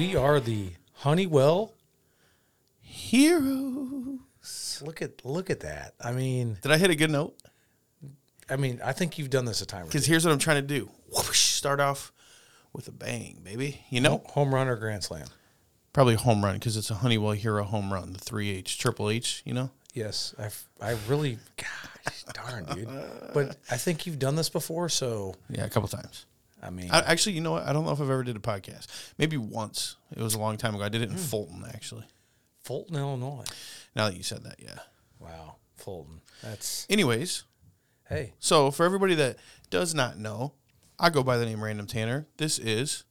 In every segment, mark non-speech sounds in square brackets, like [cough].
We are the Honeywell. Heroes. Look at look at that. I mean, Did I hit a good note? I mean, I think you've done this a time or. Because here's what I'm trying to do. Whoosh, start off with a bang, baby. You know, Home run or grand slam? probably a home run because it's a Honeywell Hero home run, the three H, triple H. You know, Yes, I I really, gosh, darn, dude. But I think you've done this before, so yeah, a couple times. I mean, I, actually, you know what? I don't know if I've ever did a podcast. Maybe once. It was a long time ago. I did it in hmm. Fulton, actually. Fulton, Illinois. Now that you said that, yeah. Wow, Fulton. That's Anyways, hey, so for everybody that does not know, I go by the name Random Tanner. This is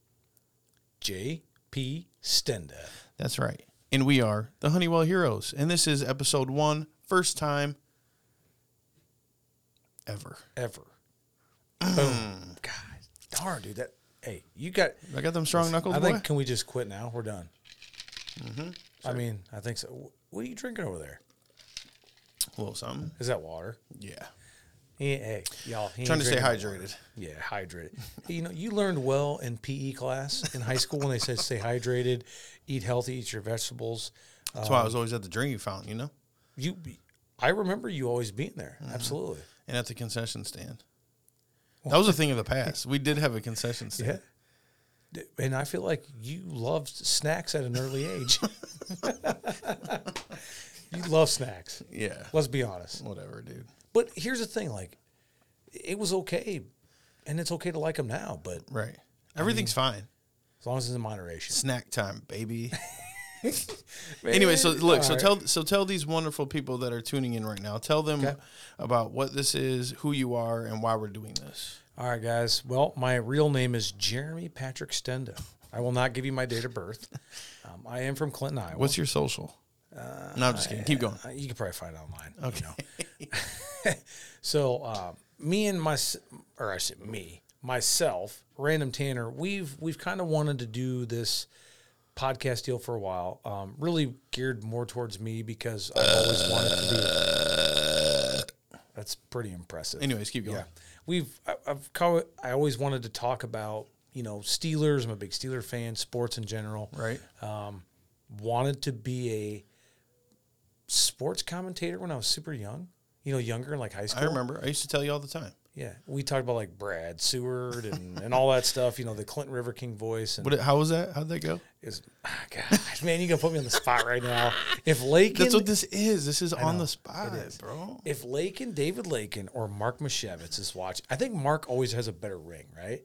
J.P. Stenda. That's right. And we are the Honeywell Heroes. And this is episode one, first time ever. Ever. [clears throat] Boom. God, darn, dude. That hey, you got. I got them strong knuckles, I boy. think. Can we just quit now? We're done. Mm-hmm. I mean, I think so. What are you drinking over there? A little something. Is that water? Yeah. He, hey, y'all. He ain't Trying to stay drinking water. hydrated. Yeah, hydrated. [laughs] Hey, you know, you learned well in PE class in high school when they said stay hydrated, eat healthy, eat your vegetables. That's why I was always at the drinking fountain, you know? You, I remember you always being there. Mm-hmm. Absolutely. And at the concession stand. That was a thing of the past. We did have a concession [laughs] stand. D- And I feel like you loved snacks at an early age. [laughs] you love snacks. Yeah. Let's be honest. Whatever, dude. But here's the thing: like, it was okay, and it's okay to like them now. But Right. Everything's fine. as long as it's in moderation. Snack time, baby. [laughs] [laughs] anyway, so look, so right. tell so tell these wonderful people that are tuning in right now. Tell them Okay. about what this is, who you are, and why we're doing this. All right, guys. Well, my real name is Jeremy Patrick Stenda. I will not give you my date of birth. [laughs] Um, I am from Clinton, Iowa. What's your social? no, I'm just kidding. Keep going. Uh, you can probably find it online. Okay. [laughs] so, um, me and my, or I said me, myself, Random Tanner, we've we've kind of wanted to do this podcast deal for a while. Um, really geared more towards me because I've always wanted to be. That's pretty impressive. Anyways, keep going. Yeah, we've I- I've co- I always wanted to talk about you know Steelers. I'm a big Steeler fan, sports in general. Right. Um, wanted to be a sports commentator when I was super young. You know, younger, like high school. I remember. I used to tell you all the time. Yeah, we talked about like Brad Seward and, and all that stuff. You know, the Clinton River King voice. And What? How was that? How'd that go? is ah, gosh, [laughs] man, you gonna put me on the spot right now. If Lakin, That's what this is. This is on know, the spot, bro. if Lakin, David Lakin, or Mark Mashevitz is watching, I think Mark always has a better ring, right?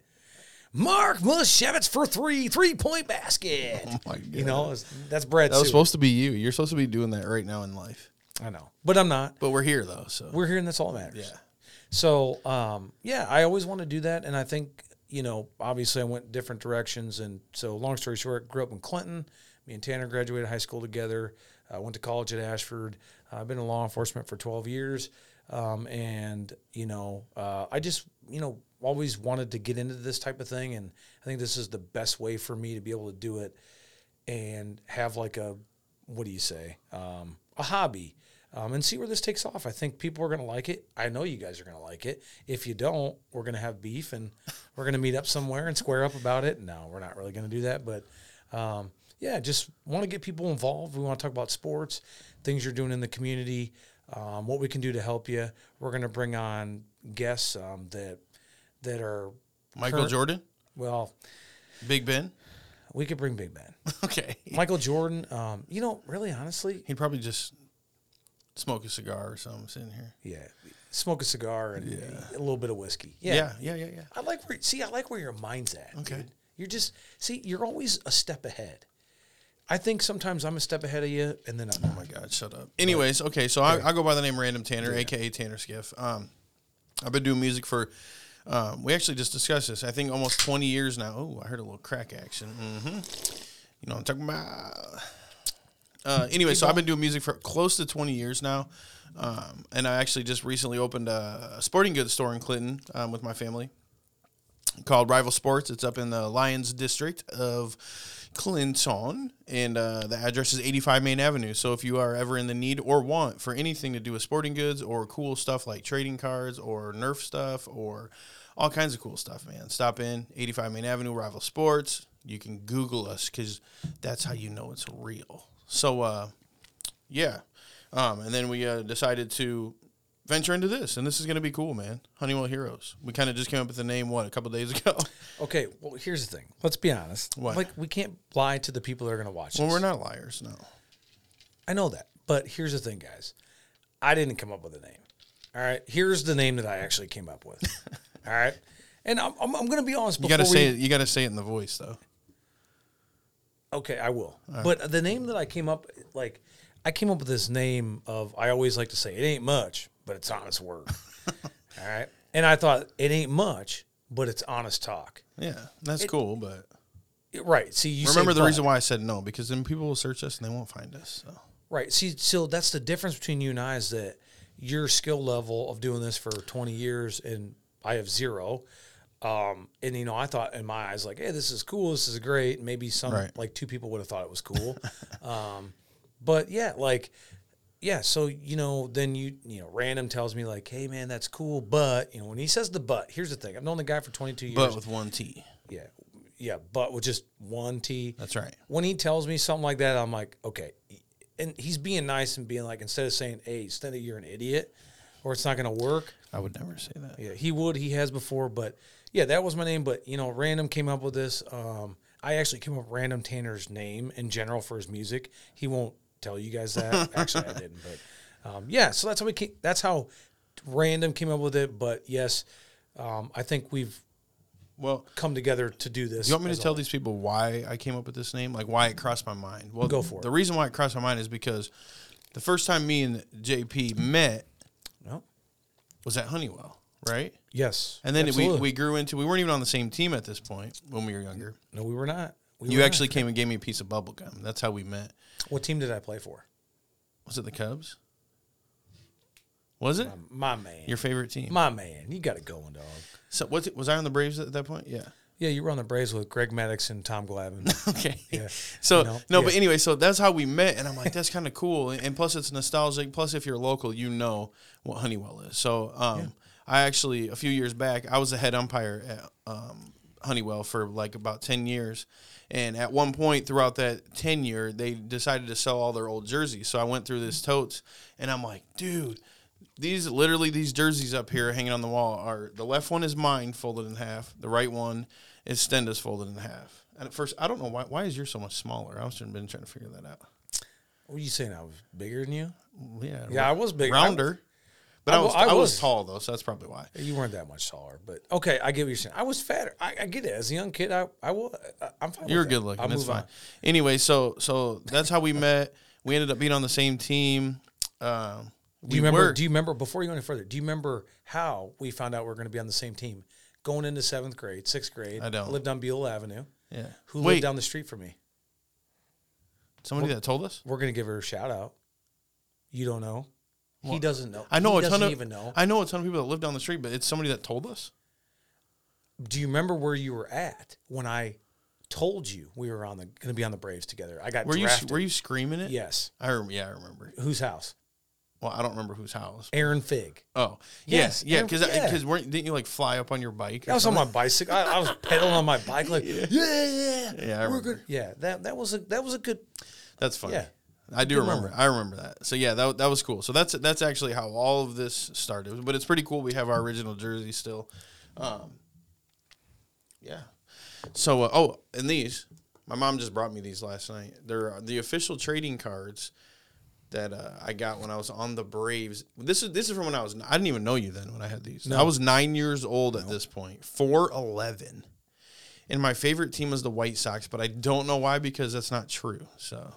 Mark Mashevitz for three, three point basket. [laughs] Oh my god! You know, that's Brad. That was Seward. supposed to be you. You're supposed to be doing that right now in life. I know, but I'm not. But we're here though, so We're here, and that's all that matters. yeah. So, um, yeah, I always want to do that, and I think you know, obviously, I went different directions, and so long story short, grew up in Clinton. Me and Tanner graduated high school together. I went to college at Ashford. Uh, I've been in law enforcement for 12 years, um, and you know, uh, I just you know always wanted to get into this type of thing, and I think this is the best way for me to be able to do it and have like a what do you say um, a hobby um, and see where this takes off. I think people are going to like it. I know you guys are going to like it. If you don't we're going to have beef and we're going to meet up somewhere and square up about it. No we're not really going to do that but um, yeah just want to get people involved. We want to talk about sports things you're doing in the community um, what we can do to help you. We're going to bring on guests um, that that are Michael current- Jordan, well Big Ben. we could bring big ben. [laughs] Okay. Michael Jordan, um, you know, really honestly, He'd probably just smoke a cigar or something sitting here. yeah, smoke a cigar and a little bit of whiskey. Yeah. Yeah, yeah, yeah, yeah. I like where see, I like where your mind's at. Okay. dude. You're just see, you're always a step ahead. I think sometimes I'm a step ahead of you, and then I'm Oh my God, shut up. Anyways, okay, so I, I go by the name Random Tanner, aka Tanner Skiff. Um, I've been doing music for. Um, we actually just discussed this. I think almost twenty years now. Oh, I heard a little crack action. hmm You know what I'm talking about. Uh, anyway, so I've been doing music for close to 20 years now. Um, and I actually just recently opened a, a sporting goods store in Clinton um, with my family called Rival Sports. It's up in the Lyons district of Clinton, and uh, the address is 85 Main Avenue. So if you are ever in the need or want for anything to do with sporting goods or cool stuff like trading cards or Nerf stuff or all kinds of cool stuff, man, stop in 85 Main Avenue, Rival Sports. You can Google us because that's how you know it's real. So, uh, yeah. Um, and then we uh, decided to venture into this, and this is going to be cool, man. Honeywell Heroes. We kind of just came up with the name, what, a couple days ago? [laughs] Okay, well, here's the thing. Let's be honest. What? Like, we can't lie to the people that are going to watch well, this. we're not liars, no. I know that. But here's the thing, guys. I didn't come up with a name. All right. Here's the name that I actually came up with. [laughs] All right. And I'm, I'm, I'm going to be honest. You got to say we- it. You got to say it in the voice, though. Okay, I will. But the name that I came up like I came up with this name of I always like to say it ain't much, but it's honest work. [laughs] All right. And I thought it ain't much, but it's honest talk. Yeah, that's cool, but Right. See, you remember the but. reason why I said no because then people will search us and they won't find us. So. Right. See, so that's the difference between you and I is that your skill level of doing this for 20 years and I have zero. Um, and you know, I thought in my eyes, like, hey, this is cool, this is great. Maybe some Right. like two people would have thought it was cool. [laughs] um, but yeah, like, yeah. So you know, then you you know, random tells me like, hey, man, that's cool, but you know, when he says the but, here's the thing: I've known the guy for 22 years. But with one T. yeah, yeah, but with just one T. That's right. When he tells me something like that, I'm like, okay. And he's being nice and being like, instead of saying, hey, instead of you're an idiot or it's not going to work, I would never say that. yeah, he would. He has before. But yeah, that was my name. But, you know, Random came up with this. Um, I actually came up with Random Tanner's name in general for his music. He won't tell you guys that. [laughs] actually, I didn't. But um, yeah, so that's how we came, that's how Random came up with it. But yes, um, I think we've Well, come together to do this. you want me to tell these people why I came up with this name? Like why it crossed my mind? Well, Go for it. The reason why it crossed my mind is because the first time me and JP met No? was at Honeywell, right? Yes. And then we, absolutely. we grew into we weren't even on the same team at this point when we were younger. No, we were not. We You were actually came and gave me a piece of bubble gum. That's how we met. What team did I play for? Was it the Cubs? Was it My man. your favorite team? my man. You got it going, dog. so was it, was I on the Braves at that point? Yeah. Yeah, you were on the Braves with Greg Maddux and Tom Glavine. [laughs] Okay. Yeah. So no, Yeah. but anyway, so that's how we met, and I'm like, [laughs] that's kind of cool, and, and plus it's nostalgic. Plus, if you're local, you know what Honeywell is. So, um, I actually a few years back, I was a head umpire at um, Honeywell for like about ten years, and at one point throughout that tenure, they decided to sell all their old jerseys. So I went through this totes, and I'm like, dude. These literally these jerseys up here hanging on the wall are the left one is mine folded in half. The right one is Stenda's folded in half. And at first, I don't know why. Why is yours so much smaller? I was been trying to figure that out. What are you saying? I was bigger than you? Yeah, Yeah, I was bigger. rounder. But I I, was I I, was, was- tall though, so that's probably why. You weren't that much taller, but okay, I get what you're saying. I was fatter. I, I get it. As a young kid, I I will. I'm fine. You're with good that. looking. That's fine. on. Anyway, so so that's how we met. We ended up being on the same team. Um, Do you we remember? were- Do you remember before you go any further? Do you remember how we found out we are going to be on the same team? Going into seventh grade, sixth grade. I don't. lived on Buell Avenue. yeah. Who Wait, lived down the street from me? somebody that told us. We're going to give her a shout out. You don't know. He doesn't know. I know he a ton doesn't of. even know. I know a ton of people that live down the street, but it's somebody that told us. Do you remember where you were at when I told you we were on the going to be on the Braves together? I got Were you drafted. were you screaming it? Yes. I rem- yeah I remember. Whose house? Well, I don't remember whose house. Aaron Fig. Oh Yes, yeah, because yeah. because weren't didn't you like fly up on your bike? I was on my bicycle. I, I was pedaling on my bike like, [laughs] yeah, yeah, yeah. Yeah, we're good. Yeah, that that was a that was a good. That's funny. Yeah. I do Good remember. moment. I remember that. So yeah, that, that was cool. So that's that's actually how all of this started. But it's pretty cool. We have our original jersey still. Um, yeah. So uh, oh, and these, my mom just brought me these last night. They're uh, the official trading cards that uh, I got when I was on the Braves. This is this is from when I was. I didn't even know you then when I had these. No. I was nine years old at this point. Four eleven. And my favorite team was the White Sox, but I don't know why because that's not true. So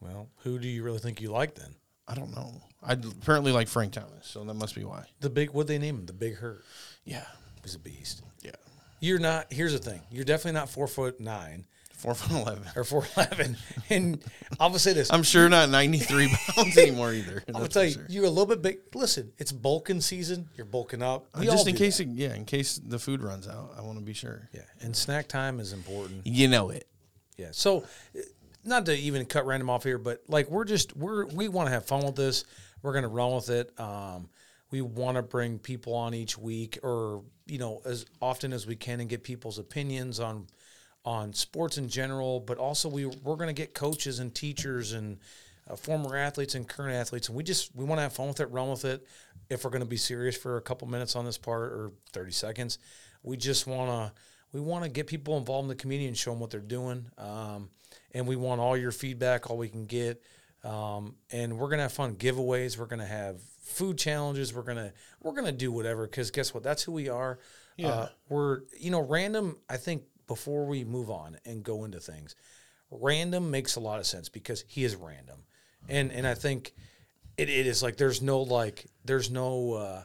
Well, who do you really think you like then? I don't know. I apparently like Frank Thomas, so that must be why. The big what they name him? The Big Hurt. Yeah, He's a beast. yeah. You're not. Here's the thing. You're definitely not four foot nine Four foot eleven. or four eleven. [laughs] And I'm gonna say this. I'm sure not 93 [laughs] pounds anymore either. Gonna tell you, sure. you're a little bit big. Listen, it's bulking season. You're bulking up. We all just in case, it, yeah, in case the food runs out, I want to be sure. yeah, and snack time is important. You know it. Yeah. So, uh, not to even cut random off here, but like we're just we're we want to have fun with this. We're gonna run with it. Um, we want to bring people on each week, or you know, as often as we can, and get people's opinions on on sports in general, but also we we're to get coaches and teachers and uh, former athletes and current athletes, and we just we want to have fun with it, run with it. If we're to be serious for a couple minutes on this part or thirty seconds, we just want to we want to get people involved in the community and show them what they're doing. Um, and we want all your feedback, all we can get. Um, and we're gonna have fun giveaways. We're gonna have food challenges. We're gonna we're gonna do whatever because guess what? That's who we are. Yeah. Uh, we're you know random. I think before we move on and go into things, random makes a lot of sense because he is random, and and I think it, it is like there's no like there's no uh,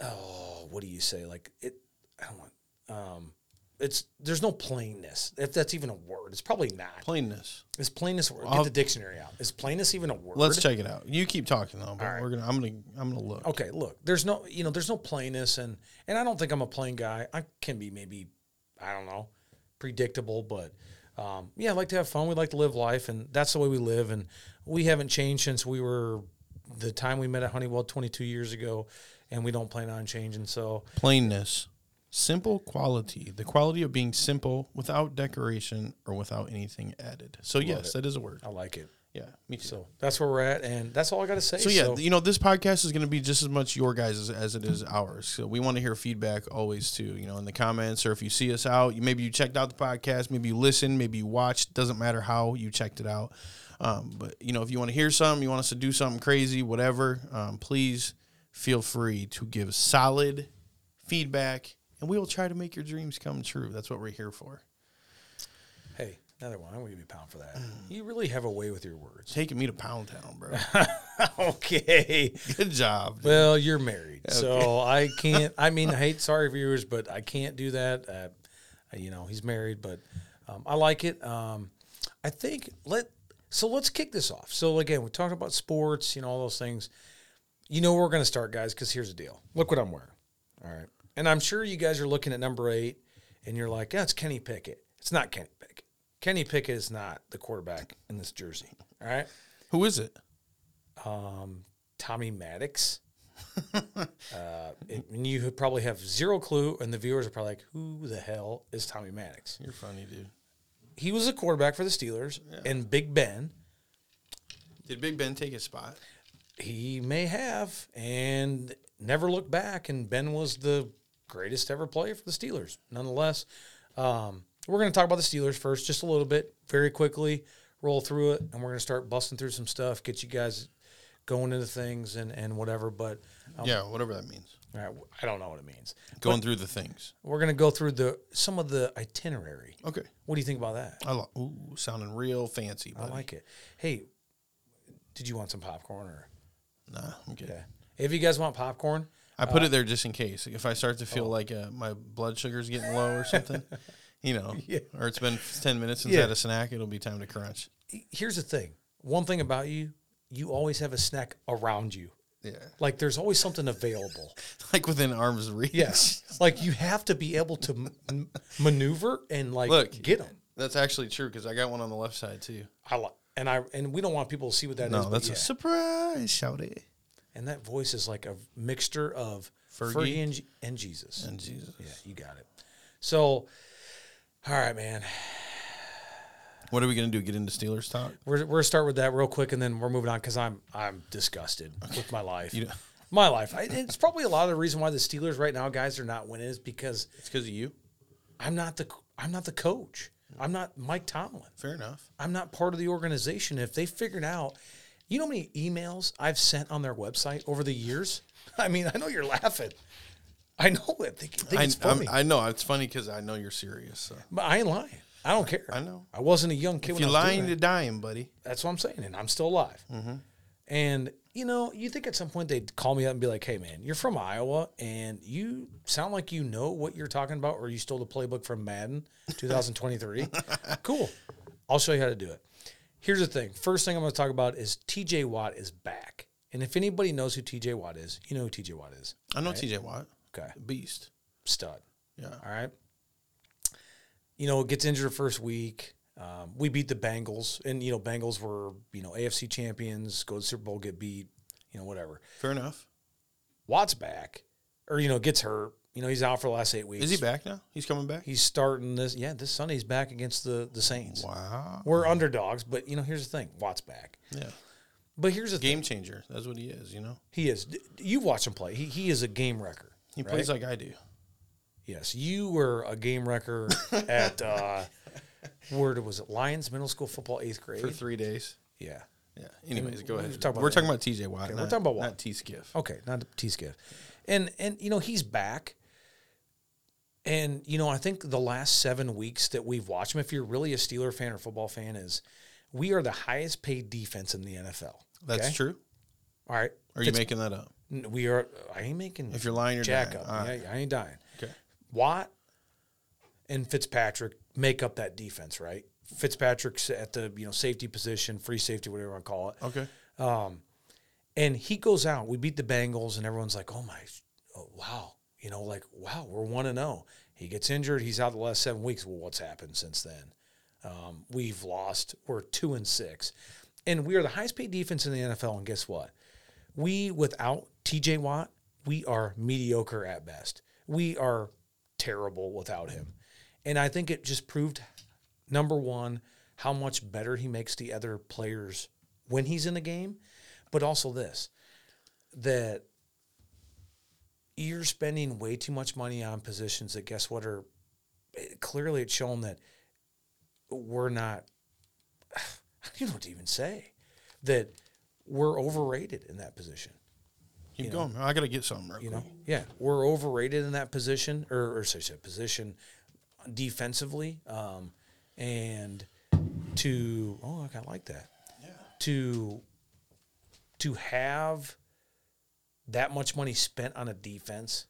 oh what do you say like it I don't want um it's there's no plainness if that's even a word it's probably not Plainness. is plainness a word? I'll- Get the dictionary out. Is plainness even a word? Let's check it out. You keep talking though, but right. we're gonna. I'm gonna. I'm gonna look. Okay, look, there's no, you know, there's no plainness, and and I don't think I'm a plain guy. I can be maybe, I don't know, predictable, but um, yeah, I like to have fun. We like to live life, and that's the way we live. And we haven't changed since we were the time we met at Honeywell 22 years ago, and we don't plan on changing. So Plainness. Simple quality. The quality of being simple without decoration or without anything added. So yes, it. that is a word. I like it. Yeah, me too. So that's where we're at, and that's all I got to say. So yeah, you know, this podcast is going to be just as much your guys as, as it is ours. So we want to hear feedback always too. You know, in the comments or if you see us out, you, maybe you checked out the podcast, maybe you listened, maybe you watched. Doesn't matter how you checked it out. Um, but you know, if you want to hear something, you want us to do something crazy, whatever, um, please feel free to give solid feedback, and we will try to make your dreams come true. That's what we're here for. hey, another one. I'm gonna give you a pound for that. You really have a way with your words. Taking me to Pound Town, bro. [laughs] okay. Good job. dude. Well, you're married, so [laughs] I can't. I mean, I hate sorry viewers, but I can't do that. Uh, you know, he's married, but um, I like it. Um, I think let so let's kick this off. So again, we talked about sports, you know, all those things. You know, where we're going to start, guys, because here's the deal. Look what I'm wearing. All right, and I'm sure you guys are looking at number eight, and you're like, "Yeah, it's Kenny Pickett." It's not Kenny Pickett. Kenny Pickett is not the quarterback in this jersey. All right. Who is it? um, Tommy Maddox. [laughs] uh, it- and you probably have zero clue, and the viewers are probably like, "Who the hell is Tommy Maddox?" You're funny, dude. He was a quarterback for the Steelers, and Big Ben. Did Big Ben take his spot? He may have, and never looked back. And Ben was the greatest ever player for the Steelers. Nonetheless, um, we're going to talk about the Steelers first, just a little bit, very quickly, roll through it, and we're going to start busting through some stuff, get you guys going into things and and whatever. But um, Yeah, whatever that means. all right, I don't know what it means. Going through the things. We're gonna go through the some of the itinerary. Okay. What do you think about that? I like. Ooh, sounding real fancy. I like it. Hey, did you want some popcorn or? Nah, I'm good. Okay. If you guys want popcorn, I put it there just in case. If I start to Oh. feel like uh, my blood sugar's getting low or something, [laughs] you know, Yeah. or it's been 10 minutes since Yeah. I had a snack, it'll be time to crunch. here's the thing. One thing about you, you always have a snack around you. Yeah. Like there's always something available. [laughs] Like within arm's reach. Yes. like you have to be able to m- maneuver and like Look, get them. That's actually true because I got one on the left side too. I like, and I and we don't want people to see what that is. No, but that's yeah. a surprise. Shout it. And that voice is like a mixture of Fergie? Fergie, and, and Jesus. And Jesus. Yeah, you got it. So, all right, man. What are we going to do? Get into Steelers talk? We're, we're gonna start with that real quick, and then we're moving on because I'm I'm disgusted with my life. You know- my life. I, it's probably a lot of the reason why the Steelers right now, guys, are not winning is because It's because of you. I'm not the I'm not the coach. I'm not Mike Tomlin. Fair enough. I'm not part of the organization. If they figured out, you know how many emails I've sent on their website over the years? [laughs] I mean, I know you're laughing. I know it. They think I, it's I'm- funny, I know. It's funny because I know you're serious. So. but I ain't lying. I don't care. I know. I wasn't a young kid If when you're I was lying, you're dying, buddy. That's what I'm saying, and I'm still alive. Mm-hmm. And you know, you think at some point they'd call me up and be like, "Hey, man, you're from Iowa, and you sound like you know what you're talking about, or you stole the playbook from Madden [laughs] 2023." cool. I'll show you how to do it. Here's the thing. First thing I'm going to talk about is T.J. Watt is back, and if anybody knows who T.J. Watt is, you know who T.J. Watt is. I know TJ Watt. Okay, Beast. stud. Yeah. All right. You know, gets injured first week. Um, we beat the Bengals, and you know, Bengals were you know AFC champions, go to the Super Bowl, get beat, you know, whatever. Fair enough. Watt's back, or you know, gets hurt, You know, he's out for the last eight weeks. Is he back now? He's coming back. He's starting this. Yeah, this Sunday he's back against the the Saints. wow. We're underdogs, but you know, here's the thing: Watt's back. Yeah. But here's the Game changer. That's what he is. You know. He is. You watch him play. He he is a game wrecker. He right? plays like I do. Yes, you were a game wrecker [laughs] at uh, where was it? Lyons Middle School football eighth grade. For three days. yeah. Yeah. Anyways, go we're ahead. talking about we're talking about TJ Watt. we're talking about Watt. Not T Skiff. Okay, not T skiff, and and you know he's back. And you know I think the last seven weeks that we've watched him, if you're really a Steeler fan or football fan, is we are the highest paid defense in the NFL. That's okay? true. All right, are you Fitz- making that up? we are. I ain't making. If you're lying, you're jack dying. up. Right. Yeah, I ain't dying. Okay. Watt and Fitzpatrick make up that defense, right? Fitzpatrick's at the you know safety position, free safety, whatever you want to call it. Okay. Um, and he goes out. We beat the Bengals, and everyone's like, "Oh my, oh, wow!" You know, like, "Wow, we're one and zero." He gets injured. He's out the last seven weeks. Well, what's happened since then? Um, we've lost. We're two and six, and we are the highest paid defense in the NFL. And guess what? We without T.J. Watt, we are mediocre at best. We are terrible without him, and I think it just proved number one how much better he makes the other players when he's in the game, but also this that you're spending way too much money on positions that guess what are clearly it's shown that we're not [sighs] I don't know what to even say that we're overrated in that position Keep going. man. I got to get something real you quick. know yeah we're overrated in that position or, or sorry, sorry, position defensively um, and to oh I kind of like that Yeah. to to have that much money spent on a defense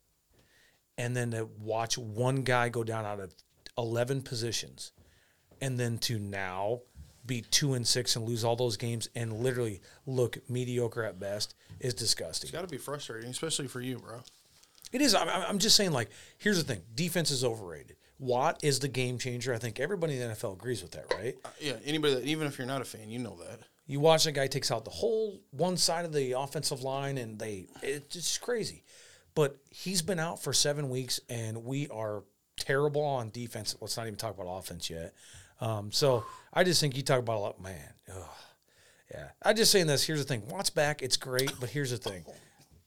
and then to watch one guy go down out of 11 positions and then to now be 2 and 6 and lose all those games and literally look mediocre at best is disgusting. It's got to be frustrating, especially for you, bro. It is. I'm, I'm just saying, like, here's the thing defense is overrated. Watt is the game changer. I think everybody in the NFL agrees with that, right? Uh, yeah. Anybody that, even if you're not a fan, you know that. You watch a guy takes out the whole one side of the offensive line, and they it's just crazy. But he's been out for seven weeks, and we are terrible on defense. Let's not even talk about offense yet. Um, so I just think you talk about a lot, man. ugh. yeah, I just saying this. Here's the thing: Watt's back. It's great, but here's the thing.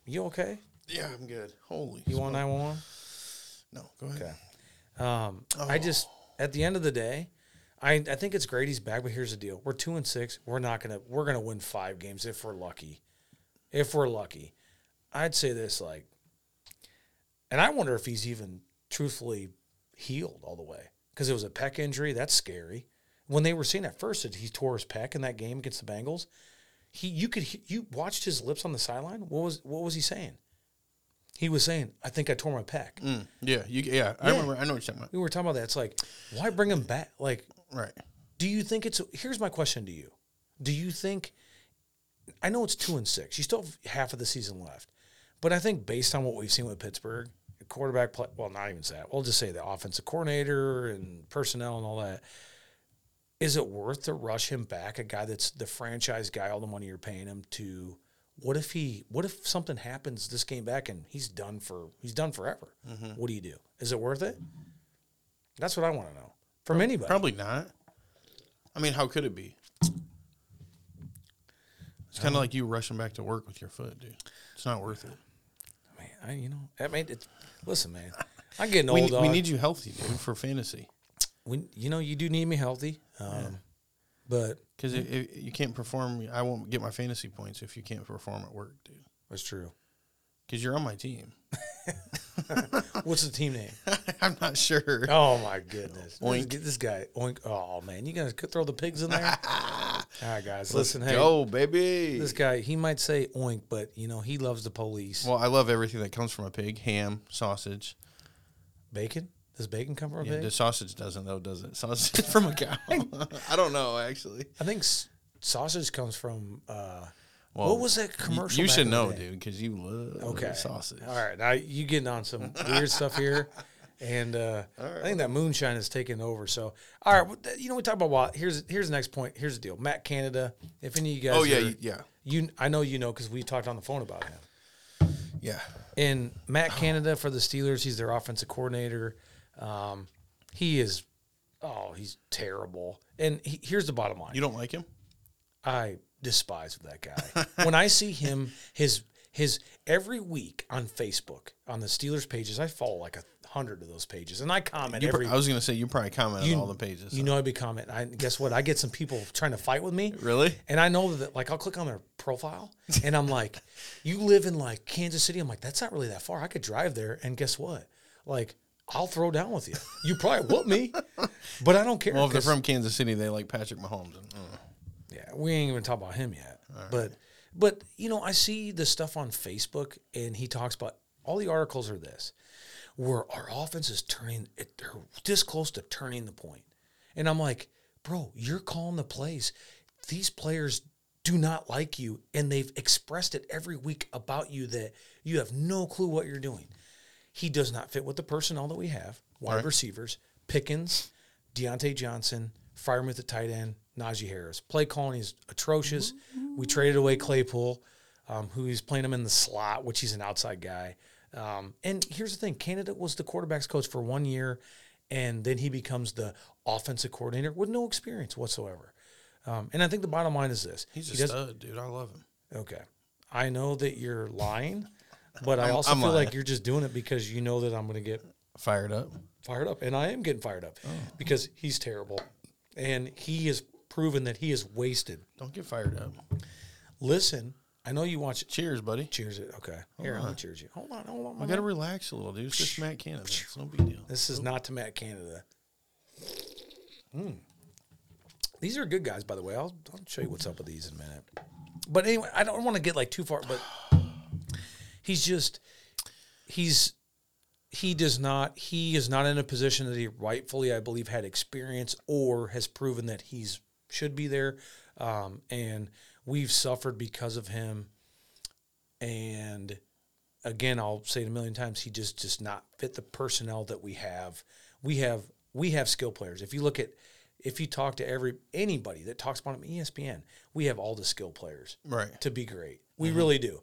You okay? Yeah, I'm good. Holy. You want nine one one? No, go ahead. Okay. Um, I just at the end of the day, I I think it's great he's back, but here's the deal: we're two and six. We're not gonna we're gonna win five games if we're lucky. If we're lucky, I'd say this like, and I wonder if he's even truthfully healed all the way because it was a pec injury. That's scary. When they were saying at first that he tore his pec in that game against the Bengals, he you could you watched his lips on the sideline. What was what was he saying? He was saying, "I think I tore my pec." Mm, yeah, you. Yeah, I Yeah. remember. I know what you're talking about. we were talking about that. It's like, why bring him back? Like, Right. do you think it's? Here's my question to you: Do you think? I know it's two and six. You still have half of the season left, but I think based on what we've seen with Pittsburgh, quarterback play. Well, not even that. We'll just say the offensive coordinator and personnel and all that. Is it worth to rush him back? A guy that's the franchise guy, all the money you're paying him to. What if he? What if something happens this game back and he's done for? He's done forever. Mm-hmm. What do you do? Is it worth it? That's what I want to know from anybody. Probably not. I mean, how could it be? It's kind of like you rushing back to work with your foot, dude. It's not worth it. Man, I, you know, I mean, it's, listen, man, I'm getting We, old. we dog. need you healthy, dude, for fantasy. We, you know, you do need me healthy. Um, But Because you can't perform, I won't get my fantasy points if you can't perform at work, dude. that's true. Because you're on my team. [laughs] What's the team name? [laughs] I'm not sure. Oh my goodness! Oink. Get this guy. Oink. Oh man, you gonna throw the pigs in there? [laughs] All right, guys. Listen, hey, Go, baby. this guy. He might say oink, but you know he loves the police. well, I love everything that comes from a pig ham, sausage. bacon? Does bacon come from a Yeah, pig? the sausage doesn't, though, does it? Sausage from a cow. I don't know, actually. I think s- sausage comes from. Uh, Well, what was that commercial? You should know, dude, because you love Okay. sausage. All right. Now you getting on some [laughs] weird stuff here. And uh, I think that moonshine is taking over. So, all right, you know, we talk about Watt. Here's here's the next point. Here's the deal. Matt Canada. If any of you guys, Oh, yeah, are- yeah. you I know you know because we talked on the phone about him. Yeah. And Matt [sighs] Canada for the Steelers, he's their offensive coordinator. Um, he is, oh, he's terrible. And he, here's the bottom line: You don't like him? I despise that guy. when I see him, his his every week on Facebook on the Steelers pages, I follow like a hundred of those pages, and I comment You every. I was gonna say you probably comment You- on all the pages. You know, I'd be commenting. I guess what? I get some people trying to fight with me. Really? And I know that, like, I'll click on their profile, and I'm like, "You live in like Kansas City." I'm like, "That's not really that far. I could drive there." And guess what? Like, I'll throw down with you. You probably whoop me, but I don't care. well, if they're from Kansas City, they like Patrick Mahomes. And, uh, Yeah, we ain't even talking about him yet. But but you know, I see the stuff on Facebook and he talks about all the articles are this where our offense is turning it they're this close to turning the point. And I'm like, bro, you're calling the plays. These players do not like you and they've expressed it every week about you that you have no clue what you're doing. He does not fit with the personnel that we have. Wide Right. receivers, Pickens, Diontae Johnson, Freiermuth at tight end, Najee Harris. Play calling is atrocious. We traded away Claypool, um, who he's playing him in the slot, which he's an outside guy. Um, and here's the thing: Canada was the quarterbacks coach for one year, and then he becomes the offensive coordinator with no experience whatsoever. Um, and I think the bottom line is this: he's a he does- stud, dude. I love him. Okay. I know that you're lying, but I also I'm feel lying. like you're just doing it because you know that I'm going to get Fired up. fired up. And I am getting fired up Oh. because he's terrible. And he has proven that he is wasted. Don't get fired up. Listen, I know you watch Cheers, buddy. Cheers it. Okay. Here, let me cheers you. Hold on, hold on. I gotta relax a little, dude. It's just Matt Canada. It's no big deal. This is not to Matt Canada. Mm. These are good guys, by the way. I'll, I'll show you what's up with these in a minute. But anyway, I don't want to get like too far, but he's just he's he does not he is not in a position that he rightfully, I believe, had experience or has proven that he's should be there. Um, and we've suffered because of him. And again, I'll say it a million times, he just does not fit the personnel that we have. We have we have skill players. If you look at if you talk to every anybody that talks about him ESPN, we have all the skill players Right. to be great. We really do.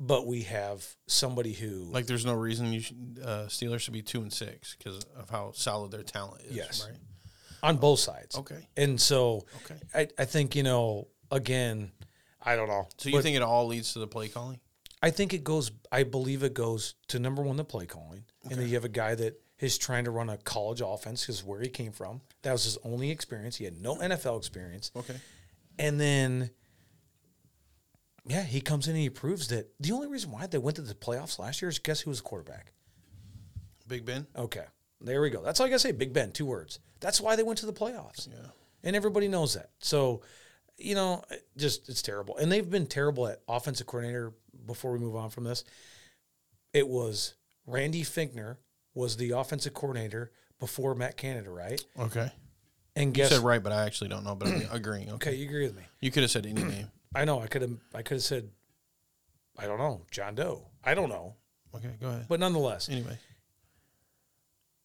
But we have somebody who Like, there's no reason you should, uh, Steelers should be two and six because of how solid their talent is. Yes. Right. On both sides. Okay. And so Okay. I, I think, you know, again, I don't know. So you But think it all leads to the play calling? I think it goes. I believe it goes to number one, the play calling, and then you have a guy that is trying to run a college offense because where he came from, that was his only experience. He had no NFL experience, Okay. and then, yeah, he comes in and he proves that the only reason why they went to the playoffs last year is guess who was the quarterback? Big Ben. Okay, there we go. That's all I gotta say. Big Ben, two words. That's why they went to the playoffs. Yeah. and everybody knows that. So, you know, just it's terrible. And they've been terrible at offensive coordinator. Before we move on from this, it was Randy Fichtner was the offensive coordinator before Matt Canada, right? Okay. And You said right, but I actually don't know. But I'm agreeing. Okay. okay, you agree with me? You could have said any name. I know. I could have. I could have said, I don't know, John Doe. I don't know, Okay. Go ahead. but nonetheless, Anyway.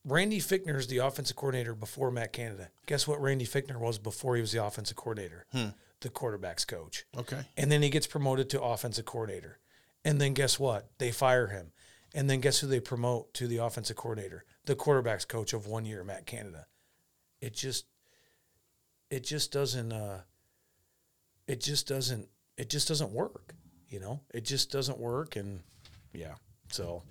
Randy Fichtner is the offensive coordinator before Matt Canada. Guess what? Randy Fichtner was before he was the offensive coordinator, the quarterbacks coach. Okay. And then he gets promoted to offensive coordinator. And then guess what? They fire him. And then guess who they promote to the offensive coordinator? The quarterbacks coach of one year, Matt Canada. It just it just doesn't uh it just doesn't it just doesn't work. You know? It just doesn't work and yeah. So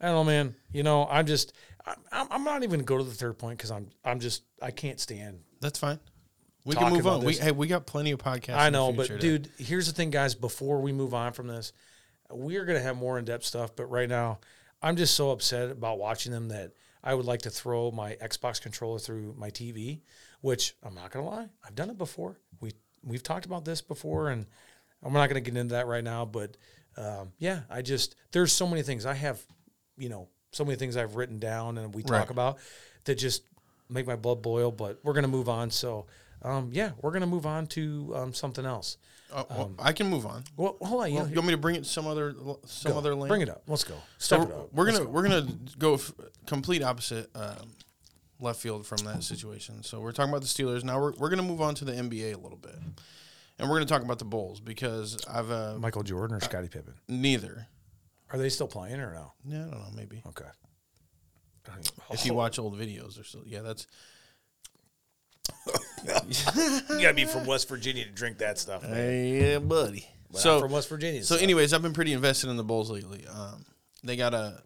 I don't know, man. You know, I'm just I'm, I'm not even gonna go to the third point because I'm I'm just I can't stand That's fine. We can move on. We hey, we got plenty of podcasts. I know, but to- dude, here's the thing, guys. Before we move on from this, we're gonna have more in depth stuff. But right now, I'm just so upset about watching them that I would like to throw my Xbox controller through my TV. Which I'm not gonna lie, I've done it before. We we've talked about this before, and I'm not gonna get into that right now. But um, yeah, I just there's so many things I have, you know, so many things I've written down and we talk Right. about that just make my blood boil. But we're gonna move on. So. Um, yeah, we're gonna move on to um, something else. Oh, well, I can move on. Well, hold on. You Well, you want me to bring it some other some go. other lane? Bring it up. Let's go. So Step it up. we're gonna go. we're gonna go f- complete opposite um, left field from that situation. So we're talking about the Steelers now. We're we're gonna move on to the NBA a little bit, and we're gonna talk about the Bulls because I've uh, Michael Jordan or Scottie Pippen. neither. Are they still playing or no? Yeah, I don't know, maybe. Okay. If you watch old videos, or still, yeah, that's you gotta be from West Virginia to drink that stuff. Man. yeah, buddy. But so I'm from West Virginia. So, anyways, I've been pretty invested in the Bulls lately. Um, they got a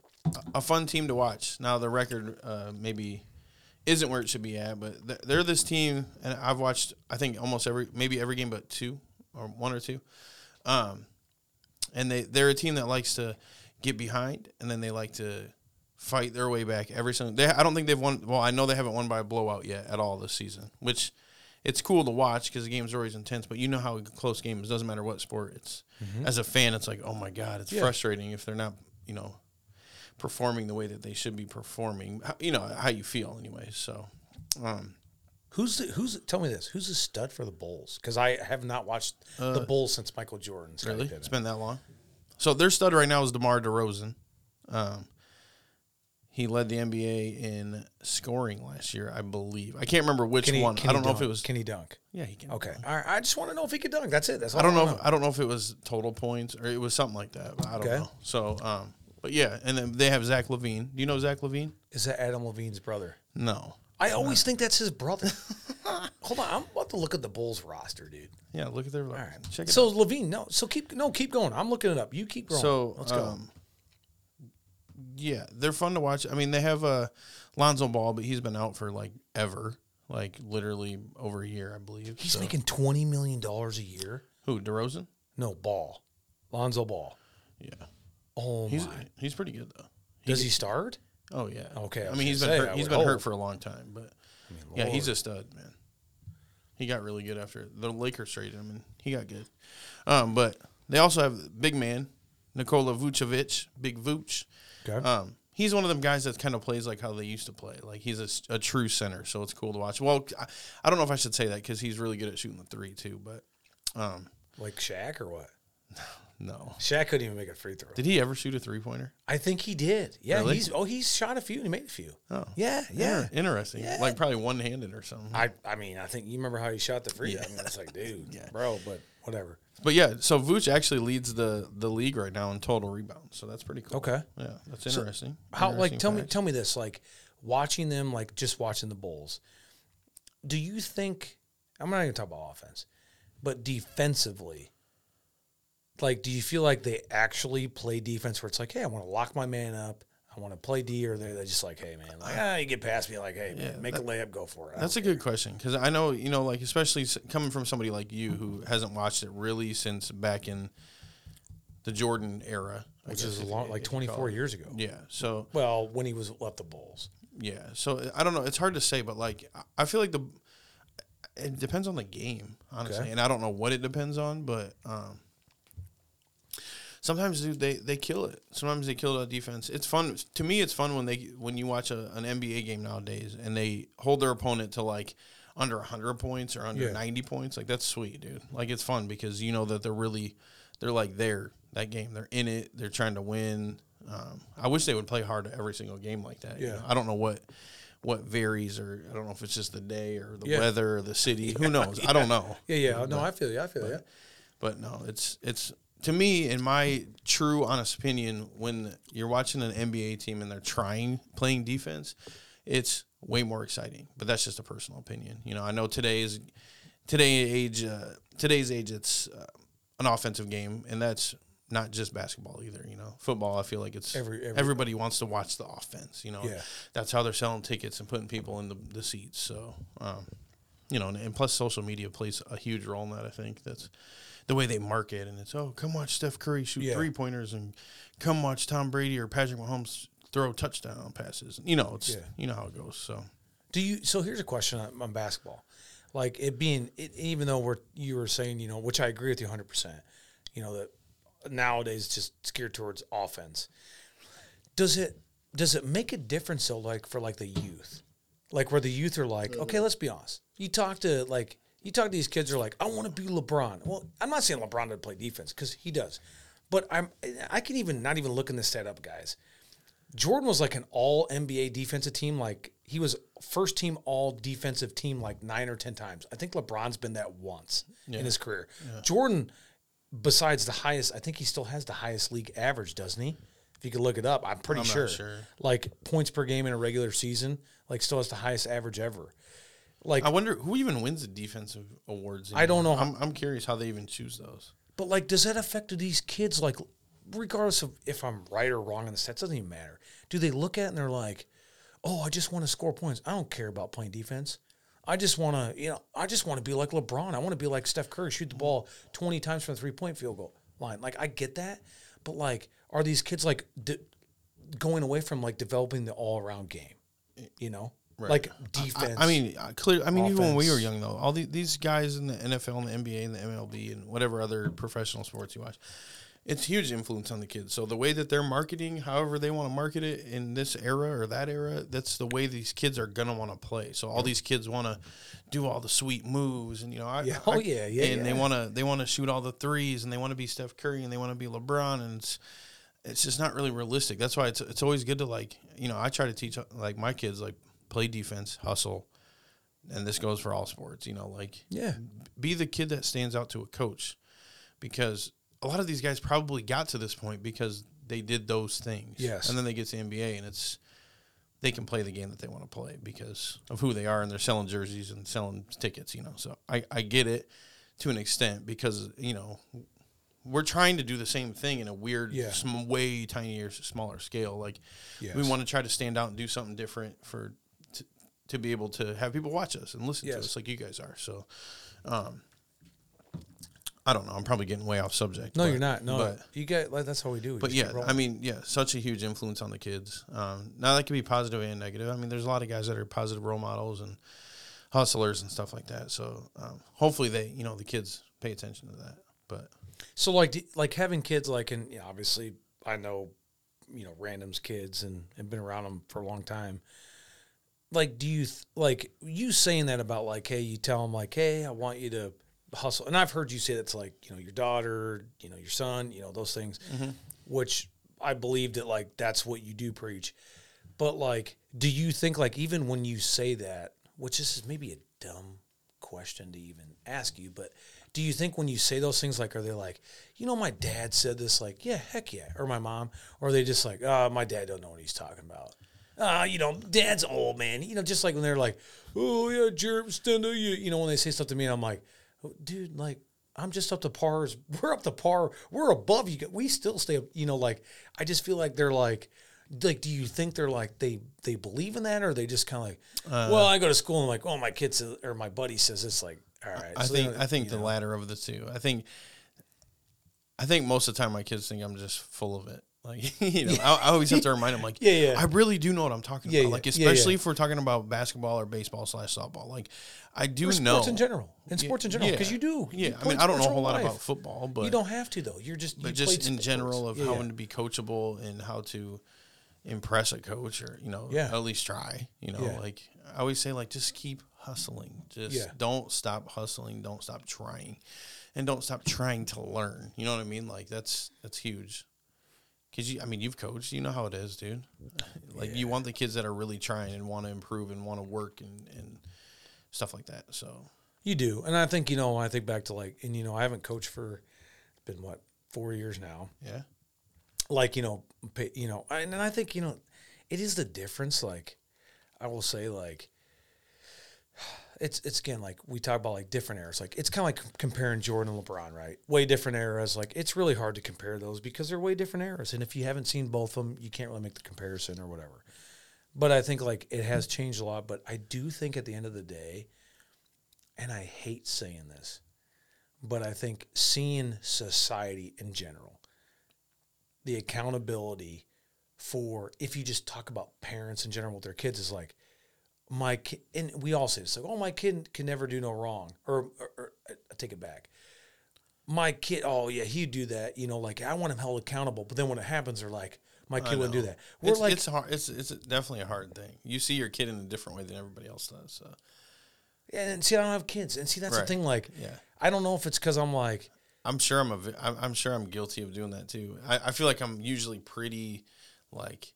a fun team to watch. Now the record uh, maybe isn't where it should be at, but th- they're this team, and I've watched I think almost every maybe every game but two or one or two. Um, and they they're a team that likes to get behind, and then they like to fight their way back every single. They, I don't think they've won. Well, I know they haven't won by a blowout yet at all this season, which it's cool to watch because the game's always intense. But you know how close games doesn't matter what sport. It's as a fan, it's like oh my god, it's Yeah. frustrating if they're not you know performing the way that they should be performing. You know how you feel, anyway. So. Um, who's the, who's tell me this? Who's the stud for the Bulls? Because I have not watched the Bulls since Michael Jordan. Uh, Really? It's it. been that long. So their stud right now is DeMar DeRozan. Um, he led the NBA in scoring last year, I believe. I can't remember which he, one. I don't know dunk? if it was. Can he dunk? yeah, he can. Okay. All right. I just want to know if he could dunk. That's it. That's all I don't know. wanna If, I don't know if it was total points or it was something like that. But I don't Okay. know. So, um, but yeah, and then they have Zach LaVine. Do you know Zach LaVine? Is that Adam Levine's brother? No. I always think that's his brother. [laughs] Hold on, I'm about to look at the Bulls roster, dude. Yeah, look at their. All right, Check it so out. Levine, no, so keep no, keep going. I'm looking it up. You keep going. So let's go. um, Yeah, they're fun to watch. I mean, they have uh, Lonzo Ball, but he's been out for like ever, like literally over a year, I believe. He's So- making twenty million dollars a year. who DeRozan? No ball, Lonzo Ball. Yeah, Oh he's my! he's pretty good though. Does he start? Oh yeah. Okay, I I mean, he's been hurt, he's been hurt for a long time, but I mean, yeah, he's a stud, man. He got really good after the Lakers traded him, and he got good. Um, but they also have big man Nikola Vucevic, Big Vooch. Okay. Um, he's one of them guys that kind of plays like how they used to play. Like he's a true center, so it's cool to watch. Well, I, I don't know if I should say that because he's really good at shooting the three too. But um, like Shaq or what? [laughs] no, Shaq couldn't even make a free throw. did he ever shoot a three pointer? I think he did. Yeah, Really? he's oh he's shot a few and he made a few. Oh, Yeah, yeah. Inter- interesting. Yeah. Like probably one handed or something. I I mean I think you remember how he shot the free. I mean it's like [laughs] dude, Yeah. bro, but whatever. But yeah, so Vooch actually leads the the league right now in total rebounds. So that's pretty cool. Okay. Yeah, that's interesting. How like Interesting tell me tell me this like watching them like just watching the Bulls. Do you think I'm not even talking about offense, but defensively, like do you feel like they actually play defense where it's like, hey, I want to lock my man up, I want to play D, or they're they're just like, hey man, like ah, you get past me, like hey man, make a layup, go for it. I That's a don't good question because I know you know like especially coming from somebody like you who hasn't watched it really since back in the Jordan era, which is a long like if you call 24 years ago. Yeah. So Well, when he was left the Bulls. yeah. So I don't know. It's hard to say, but like I- I feel like the it depends on the game honestly, Okay. and I don't know what it depends on, but um. Sometimes, dude, they, they kill it. Sometimes they kill the defense. It's fun to me. It's fun when they when you watch a, an NBA game nowadays and they hold their opponent to like under hundred points or under Yeah. ninety points. Like that's sweet, dude. Like it's fun because you know that they're really they're like there that game. They're in it. They're trying to win. Um, I wish they would play hard every single game like that. you Yeah. know? I don't know what what varies or I don't know if it's just the day or the Yeah. weather or the city. Who [laughs] knows? I don't know. Yeah, yeah. No, I feel you. I feel you. But no, it's it's to me, in my true honest opinion, when you're watching an NBA team and they're trying playing defense, it's way more exciting. But that's just a personal opinion. You know, I know today's today age uh, today's age it's uh, an offensive game, and that's not just basketball either. You know, football. I feel like it's Every- every- everybody wants to watch the offense. You know, Yeah. that's how they're selling tickets and putting people in the, the seats. So. Um, you know, and, and plus social media plays a huge role in that. I think that's the way they market, and it's oh, come watch Steph Curry shoot Yeah. three pointers, and come watch Tom Brady or Patrick Mahomes throw touchdown passes. You know, it's Yeah. you know how it goes. So Do you? So here's a question on, on basketball, like it being, it, even though we're you were saying, you know, which I agree with you 100. percent You know that nowadays it's just geared towards offense. Does it does it make a difference though, like for like the youth, like where the youth are like, mm-hmm. okay, let's be honest. You talk to like you talk to these kids who are like, I want to be LeBron. Well, I'm not saying LeBron doesn't play defense because he does, but I'm I can even not even looking this stat up, guys. Jordan was like an all NBA defensive team. Like he was first team all defensive team like nine or 10 times. I think LeBron's been that once in his career. Jordan, besides the highest, I think he still has the highest league average, doesn't he? If you could look it up. I'm pretty I'm sure. sure. Like points per game in a regular season, like still has the highest average ever. Like, I wonder who even wins the defensive awards. I don't know I'm, I'm curious how they even choose those. but like, does that affect these kids? Like, regardless of if I'm right or wrong in the stats, doesn't even matter. Do they look at it and they're like, "Oh, I just want to score points. I don't care about playing defense. I just want to, you know, I just want to be like LeBron. I want to be like Steph Curry, shoot the ball 20 times from the three point field goal line. Like, I get that, but like, are these kids like d- going away from like developing the all around game? You know, like defense. I, I mean, uh, clear. I mean, even when we were young, though, all the, these guys in the NFL and the NBA and the MLB and whatever other professional sports you watch, it's huge influence on the kids. So the way that they're marketing, however they want to market it in this era or that era, that's the way these kids are gonna want to play. So all these kids want to do all the sweet moves, and you know, I, Yeah. I- Oh, yeah, yeah, and they want to they want to shoot all the threes, and they want to be Steph Curry, and they want to be LeBron, and it's it's just not really realistic. That's why it's it's always good to like you know I try to teach like my kids like play defense, hustle, and this goes for all sports. You know, like yeah, be the kid that stands out to a coach, because a lot of these guys probably got to this point because they did those things. Yes. and then they get to the NBA and it's they can play the game that they want to play because of who they are and they're selling jerseys and selling tickets. You know, so I I get it to an extent because you know we're trying to do the same thing in a weird, Yeah. sm- way tinier, smaller scale. Like we want to try to stand out and do something different for to, be able to have people watch us and listen to us like you guys are. So, um, I don't know. I'm probably getting way off subject. no, but- you're not. No, but you get like that's how we do. We but yeah. I mean, yeah, such a huge influence on the kids. Um, now that can be positive and negative. I mean, there's a lot of guys that are positive role models and hustlers and stuff like that. So um, hopefully they, you know, the kids pay attention to that. But So like like having kids like and you know, obviously I know you know randoms kids and and been around them for a long time. Like do you th- like you saying that about like hey you tell them like hey I want you to hustle and I've heard you say that's like you know your daughter you know your son you know those things mm-hmm. which I believe that like that's what you do preach. But like do you think like even when you say that which this is maybe a dumb question to even ask you, but do you think when you say those things, like, are they like, you know, my dad said this, like, yeah, heck yeah, or my mom, or are they just like, oh, my dad don't know what he's talking about? Ah, you know, dad's old man. You know, just like when they're like, oh yeah, Jeremy Stenda, you, you know, when they say stuff to me, and I'm like, oh, dude, like, I'm just up to par. [laughs] We're up to par. We're above you. We still stay up. You know, like, I just feel like they're like, like, do you think they're like they they believe in that, or they just kind of like, Uh, well, I go to school and like, oh, my kids or my buddy says it's like, all right. I so think I think the know. latter of the two. I think I think most of the time my kids think I'm just full of it. Like [laughs] you know, I, I always have to remind him, like, Yeah, yeah. I really do know what I'm talking Yeah, about. yeah. Like especially yeah. if we're talking about basketball or baseball slash softball. Like I do Or know sports in general, in sports in general, because you do. Yeah, You I mean I don't know a whole lot life. about football, but you don't have to though. You're just, but you just in sports. general of Yeah, how yeah. to be coachable and how to impress a coach or you know Yeah. at least try you know Yeah. like i always say like just keep hustling just Yeah. don't stop hustling don't stop trying and don't stop trying to learn you know what i mean like that's that's huge because you i mean you've coached you know how it is dude like you want the kids that are really trying and want to improve and want to work and and stuff like that so You do, and I think you know. When I think back to like, and you know, I haven't coached for been what four years now. yeah Like you know, pay, you know, and, and I think you know, it is the difference. Like, I will say, like, it's it's again like we talk about like different eras. Like it's kind of like comparing Jordan and LeBron, right? Way different eras. Like it's really hard to compare those because they're way different eras. And if you haven't seen both of them, you can't really make the comparison or whatever. But I think like it has changed a lot. But I do think at the end of the day, and I hate saying this, but I think seeing society in general, the accountability for if you just talk about parents in general with their kids is like my kid, and we all say this like, oh, my kid can never do no wrong, or, or, or I take it back. My kid, oh yeah, he'd do that. You know, like I want him held accountable, but then when it happens, they're like, my kid wouldn't do that. We're it's, like, it's hard it's it's definitely a hard thing you see your kid in a different way than everybody else does so Yeah, and see, I don't have kids, and see, that's the thing. Like, Yeah. I don't know if it's because I'm like, I'm sure I'm a I'm sure I'm guilty of doing that too. I, I feel like I'm usually pretty like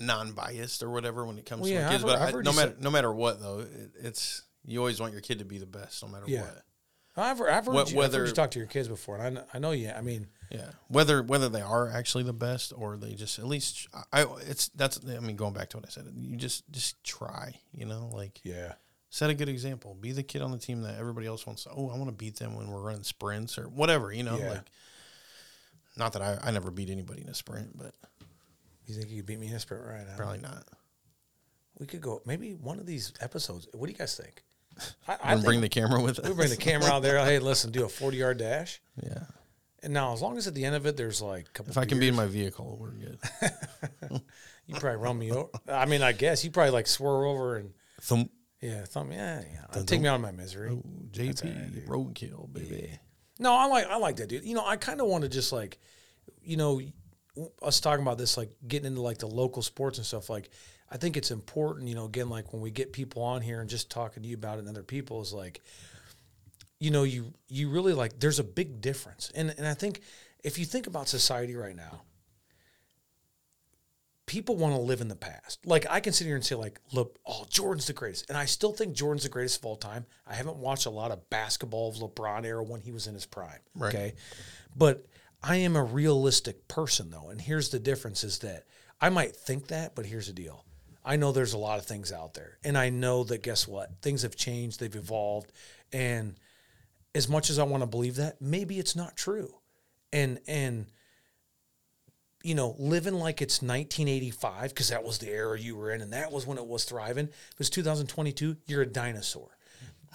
non-biased or whatever when it comes Well, to yeah, kids. I've but I, no matter say- no matter what though, it, it's you always want your kid to be the best no matter Yeah. what. I've, I've heard, What- you, whether- heard you talk to your kids before, and I know, I know you. I mean, Yeah, whether whether they are actually the best or they just at least I it's that's I mean going back to what I said, you just just try, you know, like yeah, set a good example. Be the kid on the team that everybody else wants. to, Oh, I want to beat them when we're running sprints or whatever, you know, Yeah. like. Not that I, I never beat anybody in a sprint, but you think you could beat me in a sprint right now? probably not. We could go maybe one of these episodes. What do you guys think? [laughs] I, I think bring the camera with us. we bring the camera out there. [laughs] Hey, listen, do a forty yard dash. yeah. And now, as long as at the end of it, there's like a couple. If I can be in my vehicle, we're good. [laughs] you probably run me over. I mean, I guess you probably like swerve over and Thump. yeah, thumb. Yeah, yeah. Take me out of my misery. Oh, JP roadkill, baby. No, I like I like that, dude. You know, I kind of want to just like, you know, us talking about this, like getting into like the local sports and stuff. Like, I think it's important. You know, again, like when we get people on here and just talking to you about it and other people is like, you know, you you really like. There's a big difference, and and I think if you think about society right now, people want to live in the past. Like I can sit here and say, like, look, oh, Jordan's the greatest, and I still think Jordan's the greatest of all time. I haven't watched a lot of basketball of LeBron era when he was in his prime. Right. Okay, but I am a realistic person though, and here's the difference: is that I might think that, but here's the deal. I know there's a lot of things out there, and I know that guess what? Things have changed, they've evolved, and as much as I want to believe that, maybe it's not true. And and you know, living like it's 1985 because that was the era you were in and that was when it was thriving. If it was 2022, you're a dinosaur.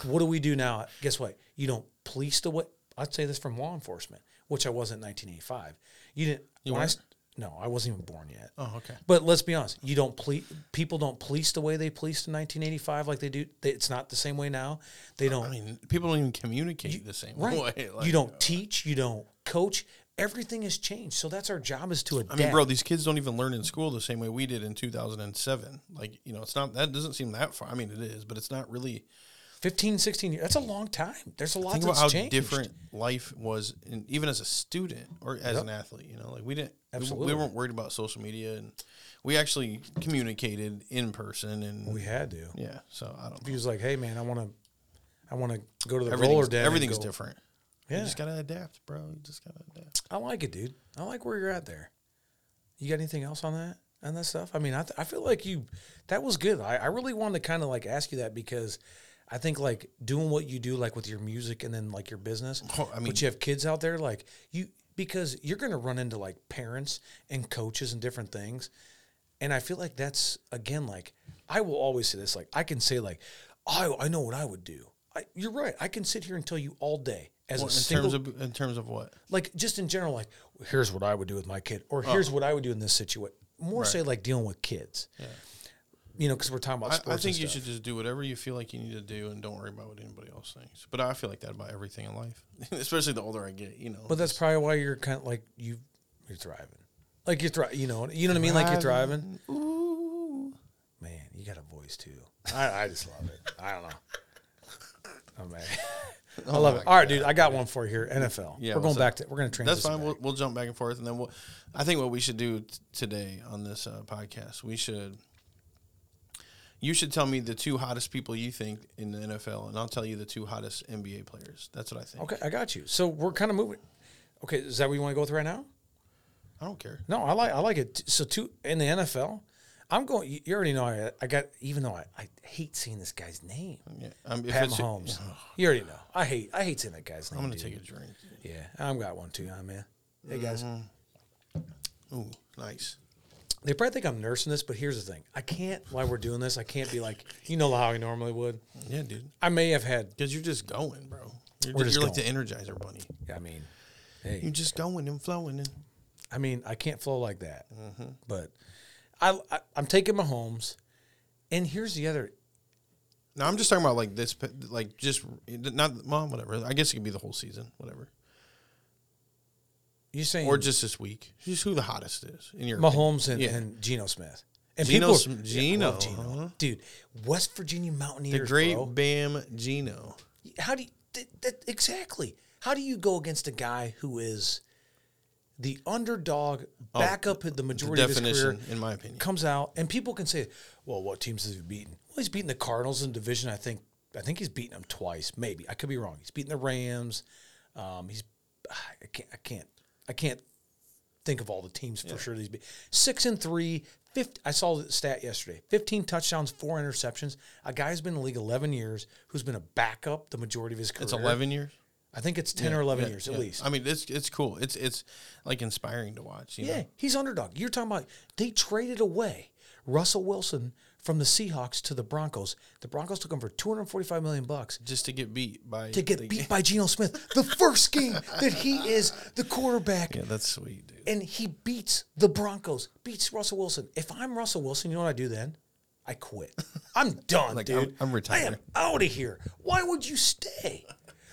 What do we do now? Guess what? You don't police the way. I'd say this from law enforcement, which I wasn't in 1985. You didn't. You when I weren't? no, I wasn't even born yet. Oh, okay. But let's be honest, you don't police. People don't police the way they policed in 1985 like they do. They, it's not the same way now. They don't. I mean, people don't even communicate the same right. way. [laughs] Like, you don't teach. You don't coach. Everything has changed. So that's our job is to I mean, bro, these kids don't even learn in school the same way we did in 2007. Like, you know, it's not that doesn't seem that far. I mean, it is, but it's not really. 15, 16 years. That's a long time. There's a lot Think that's about how changed. different life was, in, even as a student or as Yep. an athlete. You know, like we didn't, we- Absolutely. we weren't worried about social media, and we actually communicated in person. And We had to. yeah, so I don't. If he was like, "Hey, man, I want to, I want to go to the roller den." everything's different. Yeah, You just gotta adapt, bro. You just gotta adapt. I like it, dude. I like where you're at there. You got anything else on that on that stuff? I mean, I, th- I feel like you that was good. I, I really wanted to kind of like ask you that because I think like doing what you do, like with your music and then like your business. [laughs] Oh, I mean- but you have kids out there, like you because you're going to run into like parents and coaches and different things, and I feel like that's again like I will always say this. Like I can say like I I know what I would do. I, you're right. I can sit here and tell you all day as Well, a in single terms of in terms of what? like just in general, like here's what I would do with my kid, or oh. here's what I would do in this situation. More say like dealing with kids. You know, because we're talking about sports. I think and you should just do whatever you feel like you need to do, and don't worry about what anybody else thinks. But I feel like that about everything in life, [laughs] especially the older I get. You know, But that's probably why you're kind of like you, you're thriving. Like you're thriving. You know, you know what I mean. Like you're thriving. Ooh. Man, you got a voice too. I, I just love it. I don't know. Oh man, [laughs] I love it. All right, dude. I got one for you here. NFL. Yeah, we're going back to. We're going to transition. That's fine. We'll, we'll jump back and forth, and then we'll. I think what we should do t- today on this uh, podcast, we should. You should tell me the two hottest people you think in the NFL, and I'll tell you the two hottest NBA players. That's what I think. Okay, I got you. So we're kind of moving. Okay, is that what you want to go with right now? I don't care. No, I like I like it. So two in the NFL, I'm going. You already know I I got. Even though I, I hate seeing this guy's name, Yeah, um, Pat Mahomes. You already know. I hate I hate seeing that guy's name. I'm gonna dude. take a drink. Yeah, I've got one too, huh, man. Hey guys, Ooh, nice. They probably think I'm nursing this, but here's the thing: I can't. While we're doing this, I can't be like you know how I normally would. Yeah, dude. I may have had. Because you're just going, bro. You're, We're just, you're like the Energizer Bunny. Yeah, I mean, hey, You're just going and flowing. And I mean, I can't flow like that. Mm-hmm. But I, I I'm taking Mahomes, and here's the other. now I'm just talking about like this, like just not mom, whatever. I guess it could be the whole season, whatever, You saying or just this week. Just who the hottest is in your opinion. Mahomes and, Yeah. and Geno Smith. And Geno people, Sm- Geno, love Geno. huh? dude. West Virginia Mountaineers, the great bro. Bam Geno. How do you that, that, exactly? How do you go against a guy who is the underdog, back up the The majority of his career, in my opinion. comes out, and people can say, "Well, what teams has he beaten?" Well, he's beaten the Cardinals in division. I think I think he's beaten them twice. Maybe I could be wrong. He's beaten the Rams. Um, he's I can't I can't I can't think of all the teams for sure. These be six and three. 50, I saw the stat yesterday. Fifteen touchdowns, four interceptions. A guy who's been in the league eleven years, who's been a backup the majority of his career. It's eleven years. I think it's ten or eleven Yeah, years at least. I mean, it's it's cool. It's it's like inspiring to watch. You Yeah, know? he's underdog. You're talking about they traded away Russell Wilson from the Seahawks to the Broncos. The Broncos took him for 245 million bucks just to get beat by to get beat [laughs] by Geno Smith. The first game that he is the quarterback Yeah, that's sweet, dude. and he beats the Broncos, beats Russell Wilson. If I'm Russell Wilson, you know what I do then? I quit. [laughs] I'm done, Like, dude. I'm- I'm I am out of here. Why would you stay?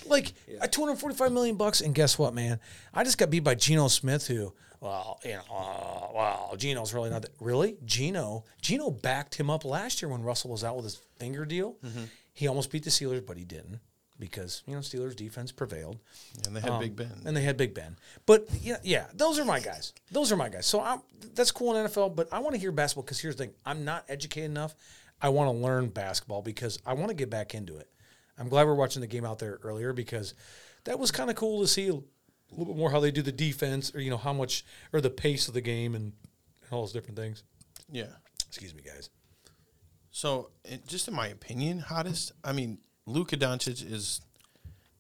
Like [laughs] a 245 million bucks, and guess what, man? I just got beat by Geno Smith, who, well, you know, uh, well, Geno's really not that. Really, Geno, Geno backed him up last year when Russell was out with his finger deal. Mm-hmm. He almost beat the Steelers, but he didn't because you know Steelers defense prevailed. And they had Big Ben. Um, And they had Big Ben. But yeah, yeah, those are my guys. Those are my guys. So I'm, that's cool in NFL, but I want to hear basketball because here's the thing I'm not educated enough. I want to learn basketball because I want to get back into it. I'm glad we're watching the game out there earlier because that was kind of cool to see a little bit more how they do the defense or, you know, how much or the pace of the game and all those different things. yeah. Excuse me, guys. So, it, just in my opinion, hottest. I mean, Luka Doncic is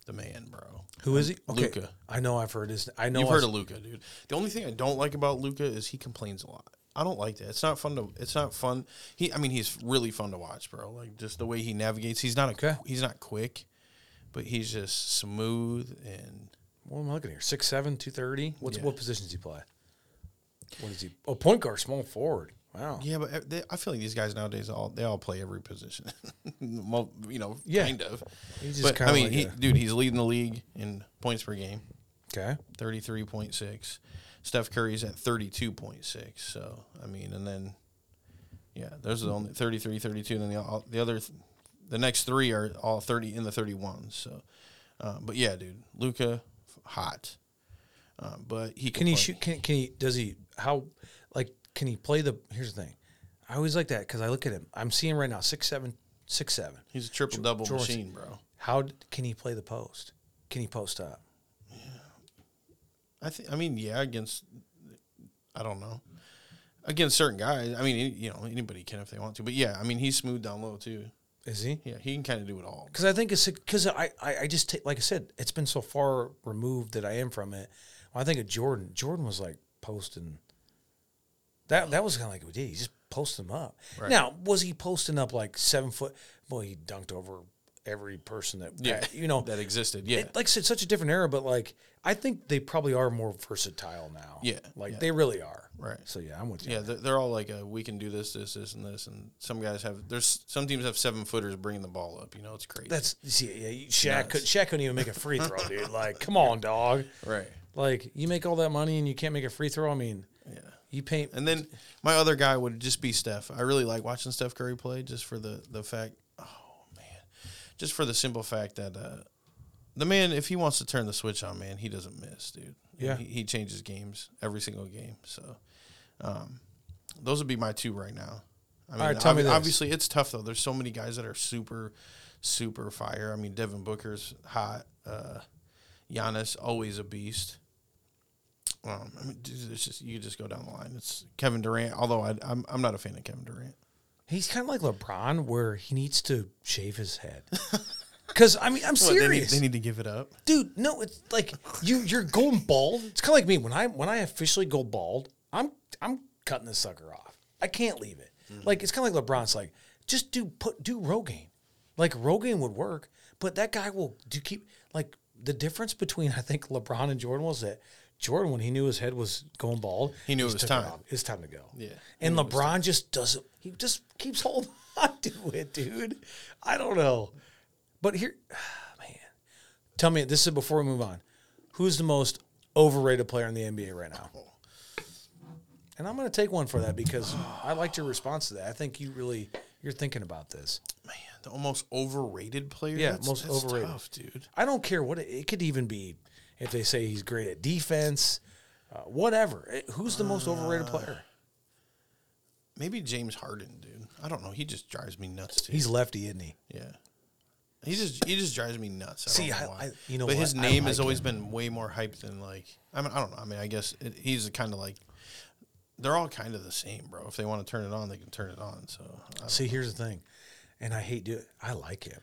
the man, bro. Who is he? Okay. Luka. I know I've heard his. I know You've I've- heard of Luka, dude. The only thing I don't like about Luka is he complains a lot. I don't like that. It's not fun to. It's not fun. He. I mean, he's really fun to watch, bro. Like just the way he navigates. He's not a. Okay. He's not quick, but he's just smooth and. What am I looking here? 6'7", 230? What's Yeah. what positions he play? What is he? Oh, point guard, small forward. Wow. Yeah, but uh, they, I feel like these guys nowadays all they all play every position. [laughs] well, you know, Yeah. kind of. He's just But I mean, like he, a- dude, he's leading the league in points per game, Okay. thirty three point six. Steph Curry's at thirty two point six. So I mean, and then yeah, those are the only 33, 32, and then the all, the other, the next three are all thirty in the thirty ones. So, uh, but yeah, dude, Luka, hot. Uh, but he Can he shoot? Can, can he? Does he? How? Like, can he play the? Here's the thing. I always like that because I look at him. I'm seeing right now six seven, six seven. He's a triple double George- machine, bro. How can he play the post? Can he post up? Yeah, I think. I mean, yeah, against. I don't know. Against certain guys, I mean, you know, anybody can if they want to. But yeah, I mean, he's smooth down low too. Is he? Yeah, he can kind of do it all. Because I think it's because I, I I just take like I said, it's been so far removed that I am from it. When I think of Jordan, Jordan was like posting. That that was kind of like what he did. He just posted them up. Right. Now was he posting up like seven foot? Boy, he dunked over every person that Yeah, you know that existed. Yeah, it- like I said, such a different era, but like I think they probably are more versatile now. Yeah, like yeah. they really are. Right. So yeah, I'm with you. yeah, they're, they're all like, uh, we can do this, this, this, and this. And some guys have. There's some teams have seven footers bringing the ball up. You know, it's crazy. That's see, yeah. you- Shaq could Shaq couldn't even make a free throw, [laughs] dude. Like, come on, dog. right. Like, you make all that money and you can't make a free throw. I mean, Yeah. you paint. And then my other guy would just be Steph. I really like watching Steph Curry play just for the the fact. Just for the simple fact that uh, the man, if he wants to turn the switch on, man, he doesn't miss, dude. Yeah. he, he changes games every single game. So, um, those would be my two right now. I mean, right, tell me this. obviously it's tough though. There's so many guys that are super, super fire. I mean, Devin Booker's hot. Uh, Giannis always a beast. Um, I mean, it's just you just go down the line. It's Kevin Durant. Although I, I'm I'm not a fan of Kevin Durant. He's kind of like LeBron, where he needs to shave his head. [laughs] Because I mean, I'm What, they, need, serious, they need to give it up. dude. No, it's like you you're going bald. It's kind of like me when I when I officially go bald. I'm I'm cutting this sucker off. I can't leave it. Mm. Like it's kind of like LeBron's like just do put do Rogaine. Like Rogaine would work, but that guy will do keep like the difference between I think LeBron and Jordan was that Jordan when he knew his head was going bald, He knew it was time. off. It's time to go. Yeah. And LeBron just doesn't. He just keeps [laughs] holding on to it, dude. I don't know. But here, [sighs] man, tell me. This is before we move on. Who's the most overrated player in the NBA right now? Oh. And I'm going to take one for that because I liked your response to that. I think you really you're thinking about this. Man, the most overrated player. Yeah, That's- most that's overrated. tough, dude. I don't care what it, it could even be. If they say he's great at defense, uh, whatever. It- who's the most overrated player? Maybe James Harden, dude. I don't know. He just drives me nuts too. He's lefty, isn't he? yeah. He just he just drives me nuts. I See, don't know I-. I- you know but what? his name like has always him. been way more hyped than like I mean I don't know. I mean I guess it, he's kind of like they're all kind of the same, bro. If they want to turn it on, they can turn it on. So See, here's the thing, and I hate do it. I like him.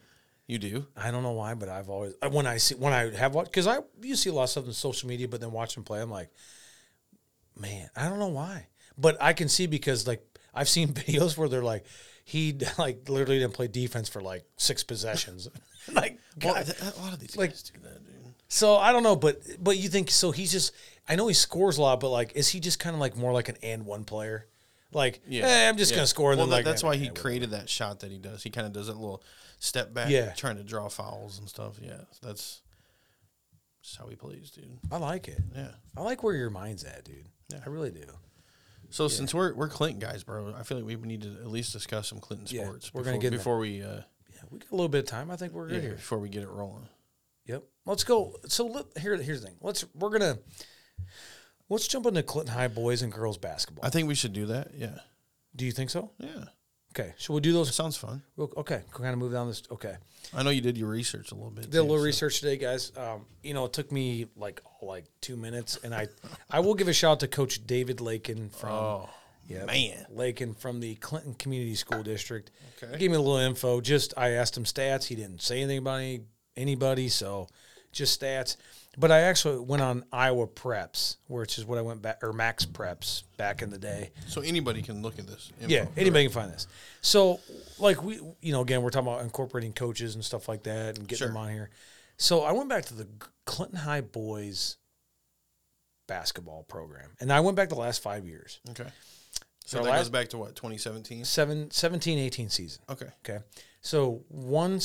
You do. I don't know why, but I've always when I see when I have watched because I you see a lot of stuff on social media, but then watch him play, I'm like, man, I don't know why, but I can see because like I've seen [laughs] videos where they're like he [laughs] like literally didn't play defense for like six possessions, [laughs] like Well, God. a lot of these like- guys do that, dude. so I don't know, but but you think so? He's just I know he scores a lot, but like is he just kind of like more like an and one player? Like, yeah, I'm just yeah. gonna score. And Well, then that- like that's why he created that shot that he does. He kind of does that little step back, Yeah. trying to draw fouls and stuff. Yeah, that's just how he plays, dude. I like it. Yeah. I like where your mind's at, dude. Yeah. I really do. So since we're we're Clinton guys, bro, I feel like we need to at least discuss some Clinton Yeah, sports. we're before, gonna get before we uh, Yeah, we got a little bit of time. I think we're good yeah, here. before we get it rolling. Yep. Let's go. So let, here, here's the thing. Let's we're gonna let's jump into Clinton High boys and girls basketball. I think we should do that. Yeah, do you think so? yeah, Okay. Should we do those? sounds fun. real- Okay. Kind of move down this. Okay. I know you did your research a little bit. Did a little so- research today, guys. Um, you know, it took me like like two minutes, and I I will give a shout out to Coach David Lakin from Oh Yep. man, Lakin from the Clinton Community School District. Okay. He gave me a little info. Just I asked him stats. He didn't say anything about any, anybody, so just stats. But I actually went on Iowa Preps, which is what I went back or Max Preps back in the day. so anybody can look at this. info, Yeah, anybody correct? can find this. So, like we, you know, again, we're talking about incorporating coaches and stuff like that and getting Sure. them on here. So I went back to the Clinton High boys basketball program, and I went back the last five years, Okay. So Our that last- goes back to what 2017. seven, 17, 18 season. Okay. Okay. So one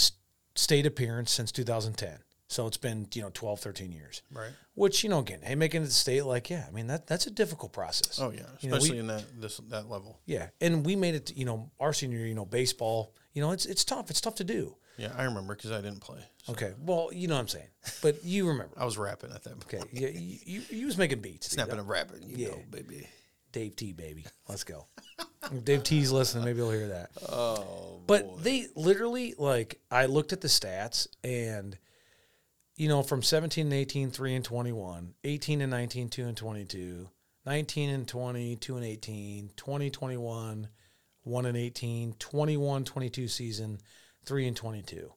state appearance since 2010. So it's been, you know, 12, 13 years. Right. Which, you know, again, hey, making it to state, like, yeah, I mean, that that's a difficult process. Oh yeah, You know, we- especially in that this that level. Yeah. And we made it, to, you know, our senior year, you know, baseball, you know, it's it's tough. It's tough to do. Yeah, I remember because I didn't play. So Okay. Well, you know what I'm saying. But you remember. [laughs] I was rapping at that point. Okay. Yeah, you, you, you was making beats. Snapping and rapping, you Yeah. know, baby. Dave T, baby. Let's go. [laughs] Dave T's listening. Maybe he'll hear that. Oh, But they literally like I looked at the stats and you know from 17 and 18 3 and 21, 18 and 19 2 and 22, 19 and 20 2 and 18, 20 21 1 and 18, 21 22 season 3 and 22.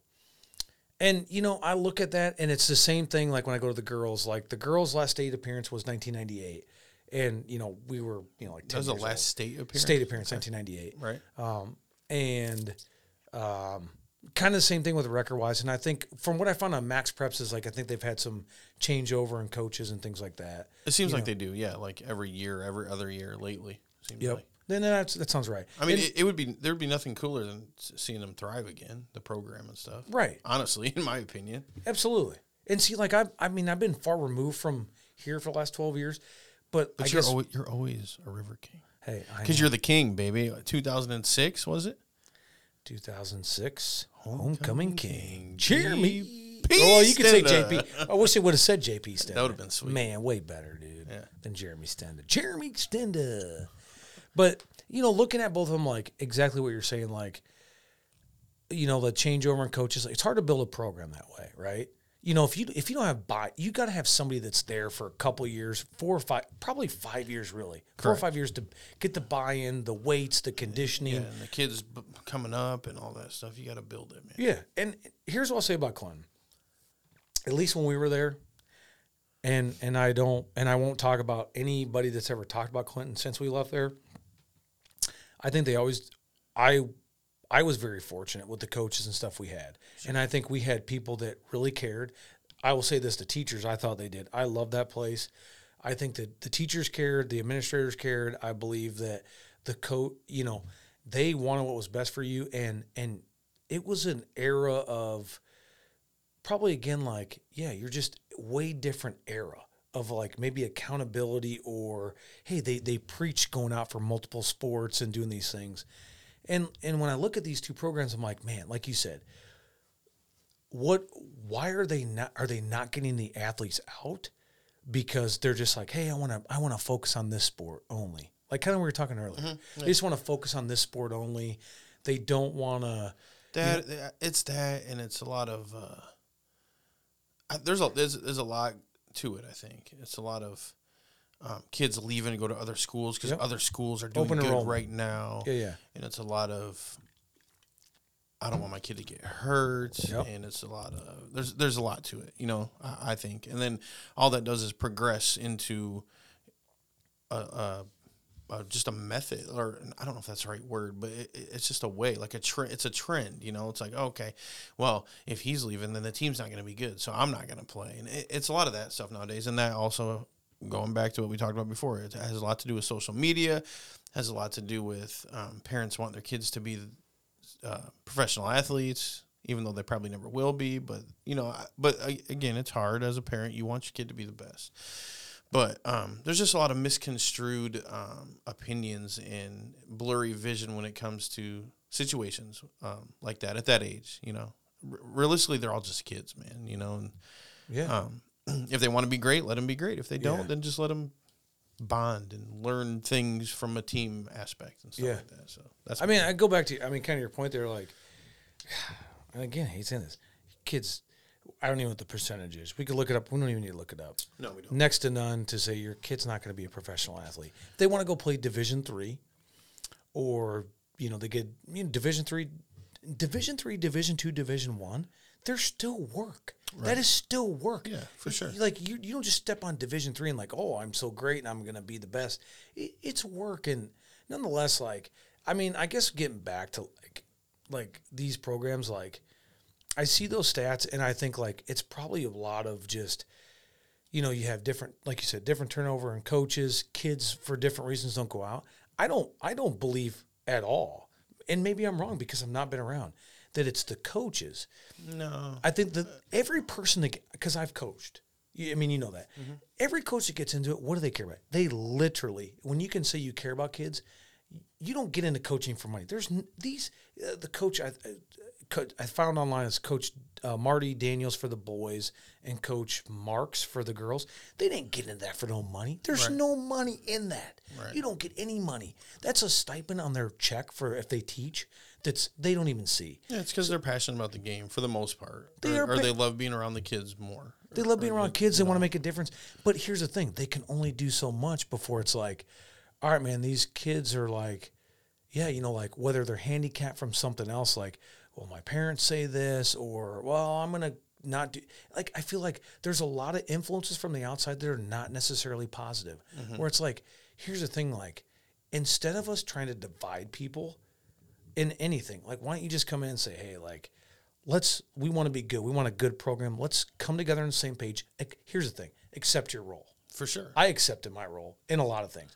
And you know, I look at that and it's the same thing like when I go to the girls like the girls last state appearance was 1998 and you know, we were, you know, like 10 that was the last old. state appearance. state appearance 1998 right? um, and um, kind of the same thing with record wise. And I think from what I found on Max Preps is like I think they've had some changeover in coaches and things like that. It seems like they do. Yeah, like every year, every other year lately. Seems Yep. like. Then that's, that sounds right. I mean, And- it, it would be there would be nothing cooler than seeing them thrive again, the program and stuff. right, Honestly, [laughs] in my opinion. absolutely. And see, like I, I mean, I've been far removed from here for the last twelve years, but, But I you're guess always, you're always a River King hey, because you're the king, baby. 2006 was it? 2006 Homecoming, Homecoming King. Cheer me. JP Oh, you could say Stenda. JP. I wish they would have said JP Stenda. That would've been sweet. Man, way better, dude, Yeah. than Jeremy Stenda. Jeremy Stenda. But, you know, looking at both of them, like exactly what you're saying, like, you know, the changeover in coaches, it's hard to build a program that way, right? You know, if you if you don't have buy, you got to have somebody that's there for a couple of years, four or five, probably five years, really, four or five years to get the buy-in, the weights, the conditioning, Yeah, and the kids b- coming up and all that stuff. You got to build it, man. Yeah, and here's what I'll say about Clinton. At least when we were there, and and I don't and I won't talk about anybody that's ever talked about Clinton since we left there. I think they always, I, I was very fortunate with the coaches and stuff we had, and I think we had people that really cared. I will say this: the teachers, I thought they did. I love that place. I think that the teachers cared, the administrators cared. I believe that the coach, you know, they wanted what was best for you, and and it was an era of probably again like yeah you're just way different era of like maybe accountability or hey they they preach going out for multiple sports and doing these things and and when i look at these two programs i'm like man like you said what why are they not are they not getting the athletes out? Because they're just like hey i want to i want to focus on this sport only. Like kind of we were talking earlier. They just want to focus on this sport only. They don't want to That uh, it's that, and it's a lot of. Uh, I- there's a there's, there's a lot to it. I think. It's a lot of um, kids leaving to go to other schools because Yep. other schools are doing Open good right now. Yeah, yeah. and it's a lot of I don't want my kid to get hurt, Yep. and it's a lot of there's there's a lot to it, you know. I, I think, and then all that does is progress into a, a, a just a method, or I don't know if that's the right word, but it, it's just a way, like a trend. It's a trend, you know. It's like okay, well, if he's leaving, then the team's not going to be good, so I'm not going to play, and it, it's a lot of that stuff nowadays, and that also. Going back to what we talked about before, it has a lot to do with social media, has a lot to do with um, parents want their kids to be uh, professional athletes, even though they probably never will be. But you know, but uh, again, it's hard as a parent. You want your kid to be the best. But um, there's just a lot of misconstrued um, opinions and blurry vision when it comes to situations um, like that at that age. You know, R- realistically, they're all just kids, man. You know, and Yeah. um, [clears throat] if they want to be great, let them be great. If they don't, Yeah. then just let them bond and learn things from a team aspect and stuff Yeah. like that. So that's I mean, I go back to, I mean, kind of your point there, like, [sighs] and again, I hate saying this. Kids, I don't even know what the percentage is. We could look it up. We don't even need to look it up. no, we don't. Next to none to say your kid's not going to be a professional athlete. If they want to go play Division three, or you know they get you know, Division three, Division three, Division two, Division one. There's still work. That is still work. Yeah, for sure. Like you, you don't just step on Division three and like, oh, I'm so great and I'm gonna be the best. It, it's work, and nonetheless, like, I mean, I guess getting back to like, like these programs, like, I see those stats and I think like it's probably a lot of just you know, you have different, like you said, different turnover and coaches. Kids for different reasons don't go out. I don't, I don't believe at all, and maybe I'm wrong because I've not been around. That it's the coaches. No. I think that every person that, because I've coached. I mean, you know that every coach that gets into it, what do they care about? They literally, when you can say you care about kids, you don't get into coaching for money. There's n- these uh, the coach I, uh, I found online is Coach uh, Marty Daniels for the boys and Coach Marks for the girls. They didn't get into that for no money. There's no money in that. You don't get any money. That's a stipend on their check for if they teach. That's they don't even see. Yeah, it's because they're passionate about the game for the most part, They or, are or they love being around the kids more. They love being around kids. They want to make a difference. But here's the thing: they can only do so much before it's like, all right, man, these kids are like, yeah, you know, like whether they're handicapped from something else, like, well, my parents say this, or well, I'm gonna not do. Like, I feel like there's a lot of influences from the outside that are not necessarily positive. Mm-hmm. Where it's like, here's the thing: like, instead of us trying to divide people in anything, like, why don't you just come in and say, hey, like let's we want to be good. We want a good program. Let's come together on the same page. Here's the thing. Accept your role. For sure. i accepted my role in a lot of things.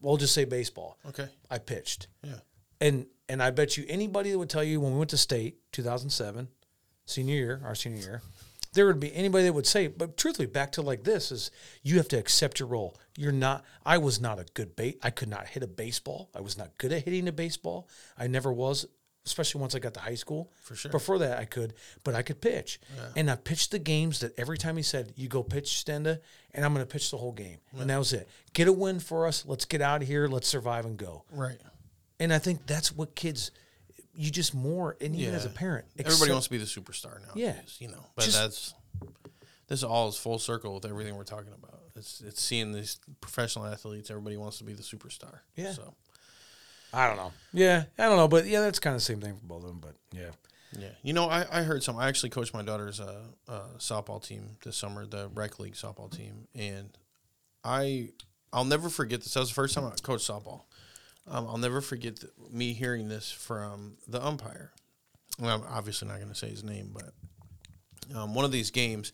We'll just say baseball. Okay. i pitched. Yeah. and and i bet you anybody that would tell you when we went to state 2007 senior year our senior year there would be anybody that would say but truthfully back to like this is you have to accept your role. You're not i was not a good bait i could not hit a baseball. I was not good at hitting a baseball. I never was especially once i got to high school. For sure. before that i could but i could pitch. And i pitched the games that every time he said you go pitch stenda and i'm going to pitch the whole game. And that was it. Get a win for us. Let's get out of here. Let's survive and go. Right. and I think that's what kids, you just more, and even as a Yeah. parent, Everybody accept- wants to be the superstar now. Yeah. You know, but Just- that's this all is full circle with everything we're talking about. It's it's seeing these professional athletes. Everybody wants to be the superstar. Yeah. So I don't know. Yeah, I don't know, but yeah, that's kind of the same thing for both of them. But yeah, yeah, you know, I, I heard some. I actually coached my daughter's uh, uh, softball team this summer, the rec league softball team, and I I'll never forget this. That was the first time I coached softball. Um, I'll never forget th- me hearing this from the umpire. Well, I'm obviously not going to say his name, but um, one of these games,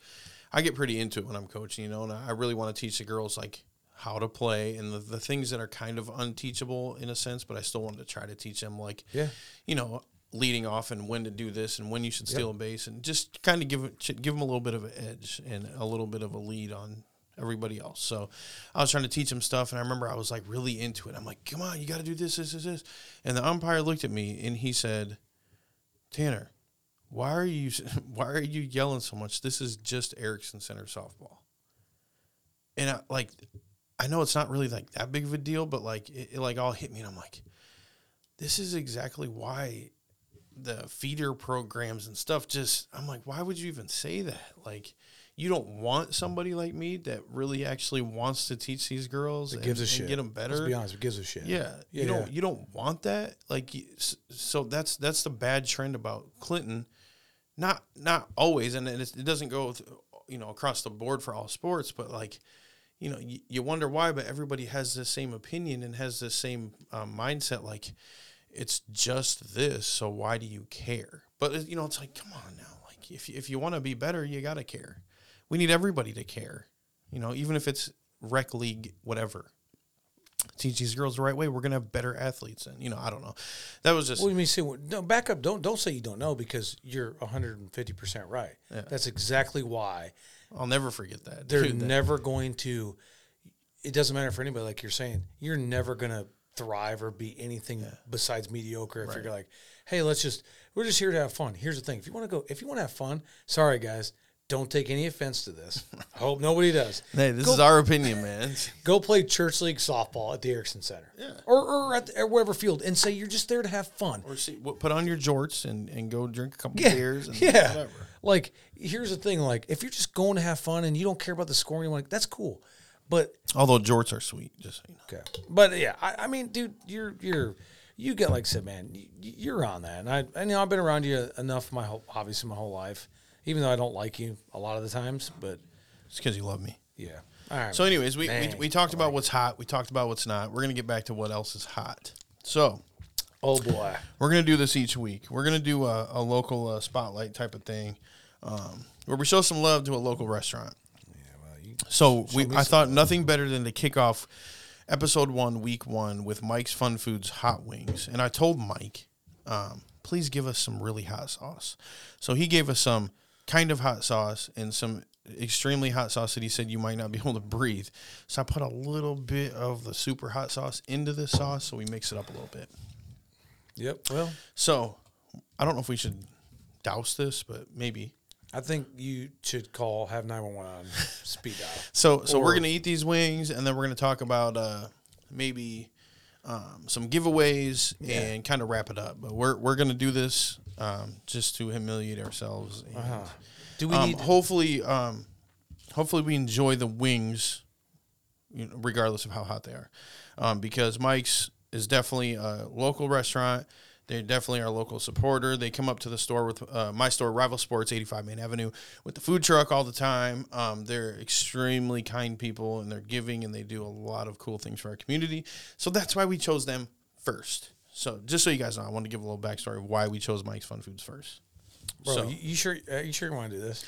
I get pretty into it when I'm coaching, you know, and I really want to teach the girls like how to play and the, the things that are kind of unteachable in a sense, but I still wanted to try to teach them like, Yeah. you know, leading off and when to do this and when you should steal a base and just kind of give give them a little bit of an edge and a little bit of a lead on everybody else. So I was trying to teach them stuff and I remember I was like really into it. I'm like, come on, you got to do this, this, this, this. And the umpire looked at me and he said, Tanner, why are you [laughs] why are you yelling so much? This is just Ericksen Center softball. And I like I know it's not really like that big of a deal, but like it, it like all hit me and I'm like, this is exactly why the feeder programs and stuff just I'm like why would you even say that like you don't want somebody like me that really actually wants to teach these girls and, gives a and shit. get them better Let's be honest, it gives a shit. yeah, Yeah, you don't yeah. you don't want that. Like, so that's that's the bad trend about Clinton. Not not always, and it, it doesn't go, you know, across the board for all sports. But like, you know, you, you wonder why. But everybody has the same opinion and has the same um, mindset. Like, it's just this, so why do you care? But you know, it's like, come on now. Like, if if you want to be better, you gotta care. We need everybody to care. You know, even if it's rec league, whatever teach these girls the right way, we're gonna have better athletes. And you know, I don't know. That was just do you mean? Say what- no. Back up. Don't don't say you don't know because you're 150 percent right. That's exactly why I'll never forget that. they're dude, that- never going to. It doesn't matter for anybody. Like you're saying, you're never gonna thrive or be anything besides mediocre. If you're like, hey, let's just we're just here to have fun. Here's the thing: if you want to go, if you want to have fun, sorry guys, don't take any offense to this. I hope nobody does. [laughs] hey, this Go- is our opinion, man. [laughs] Go play church league softball at the Ericksen Center, Yeah. or or at the, or whatever field, and say you're just there to have fun. or see, put on your jorts and, and go drink a couple Yeah, beers. And yeah. whatever. Like, here's the thing: like, if you're just going to have fun and you don't care about the scoring, you want that's cool. But Although jorts are sweet, just so you know. okay, but yeah, I, I mean, dude, you're you're you get like I said, man, you, you're on that, and I I know I've been around you enough my whole obviously my whole life, even though I don't like you a lot of the times, but It's because you love me. yeah. All right. So, anyways, we, we, we talked about what's hot. We talked about what's not. We're gonna get back to what else is hot. So oh boy, we're gonna do this each week. We're gonna do a, a local uh, spotlight type of thing, um, where we show some love to a local restaurant. Yeah. So we, I thought nothing better than to kick off episode one, week one, with Mike's Fun Foods hot wings. And I told Mike, um, please give us some really hot sauce. So he gave us some kind of hot sauce and some extremely hot sauce that he said you might not be [laughs] able to breathe. So I put a little bit of the super hot sauce into this sauce, so we mix it up a little bit. yep. Well, So I don't know if we should douse this, but maybe. I think you should call have nine one one on [laughs] speed dial. So so Or- we're gonna eat these wings, and then we're gonna talk about uh, maybe um, some giveaways and kind of wrap it up. But we're we're gonna do this um, just to humiliate ourselves. And, Uh-huh. Do we um, need? hopefully, um, hopefully we enjoy the wings, you know, regardless of how hot they are, um, because Mike's is definitely a local restaurant. They're definitely are a local supporter. They come up to the store with uh, my store, Rival Sports, 85 Main Avenue, with the food truck all the time. Um, they're extremely kind people and they're giving and they do a lot of cool things for our community. So that's why we chose them first. So just so you guys know, I want to give a little backstory of why we chose Mike's Fun Foods first. Bro, so- you, you sure? Are you sure you want to do this?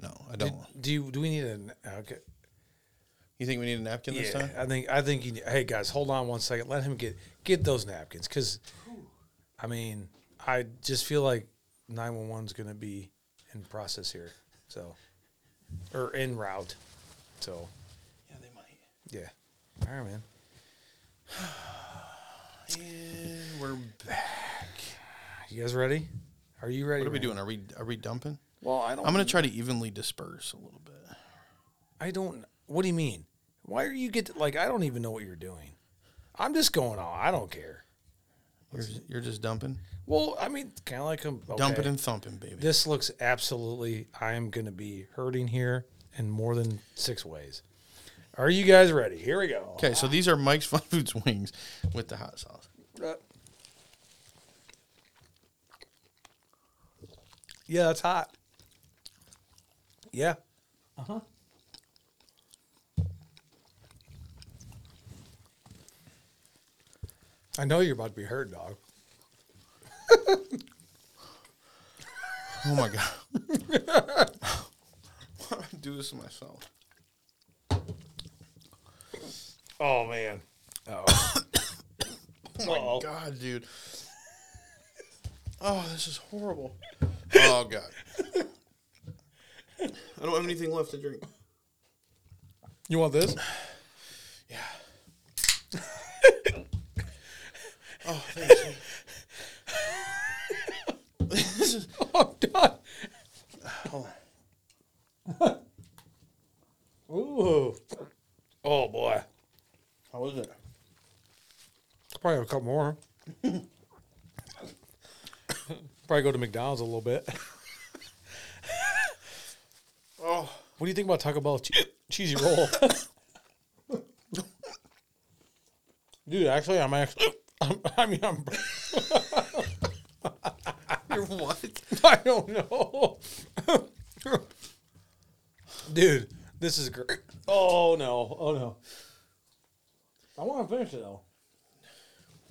No, I don't. Do you? Do we need an? Okay. You think we need a napkin this time? I think I think you. need- Hey guys, hold on one second. Let him get get those napkins because, I mean, I just feel like nine one one is going to be in process here, so or in route. So Yeah, they might. yeah, all right, man. [sighs] [sighs] [sighs] And we're back. You guys ready? Are you ready? What are we man? doing? Are we are we dumping? Well, I don't. I'm gonna try to evenly disperse a little bit. I don't. What do you mean? Why are you get like? I don't even know what you're doing. I'm just going on. I don't care. You're, you're just dumping, Well, I mean, kind of like a okay. dumping and thumping, baby. This looks absolutely. I am going to be hurting here in more than six ways. Are you guys ready? Here we go. Okay, so these are Mike's [laughs] Fun Foods wings with the hot sauce. Yeah, that's hot. Yeah. Uh huh. I know you're about to be hurt, dog. Oh my god! [laughs] Why do I do this to myself? Oh man. Oh. Oh [coughs] my god, dude! [laughs] Oh, this is horrible. Oh god! I don't have anything left to drink. You want this? [sighs] Yeah. [laughs] oh, thanks. [laughs] this is Oh God. hold [sighs] Ooh. Oh boy. How was it? Probably have a couple more. Probably go to McDonald's a little bit. Oh, What do you think about Taco Bell che- cheesy roll? Dude, actually, I'm actually. I'm, I mean, I'm. you're what? [laughs] I don't know. Dude, this is great. Oh no! Oh no! I want to finish it though.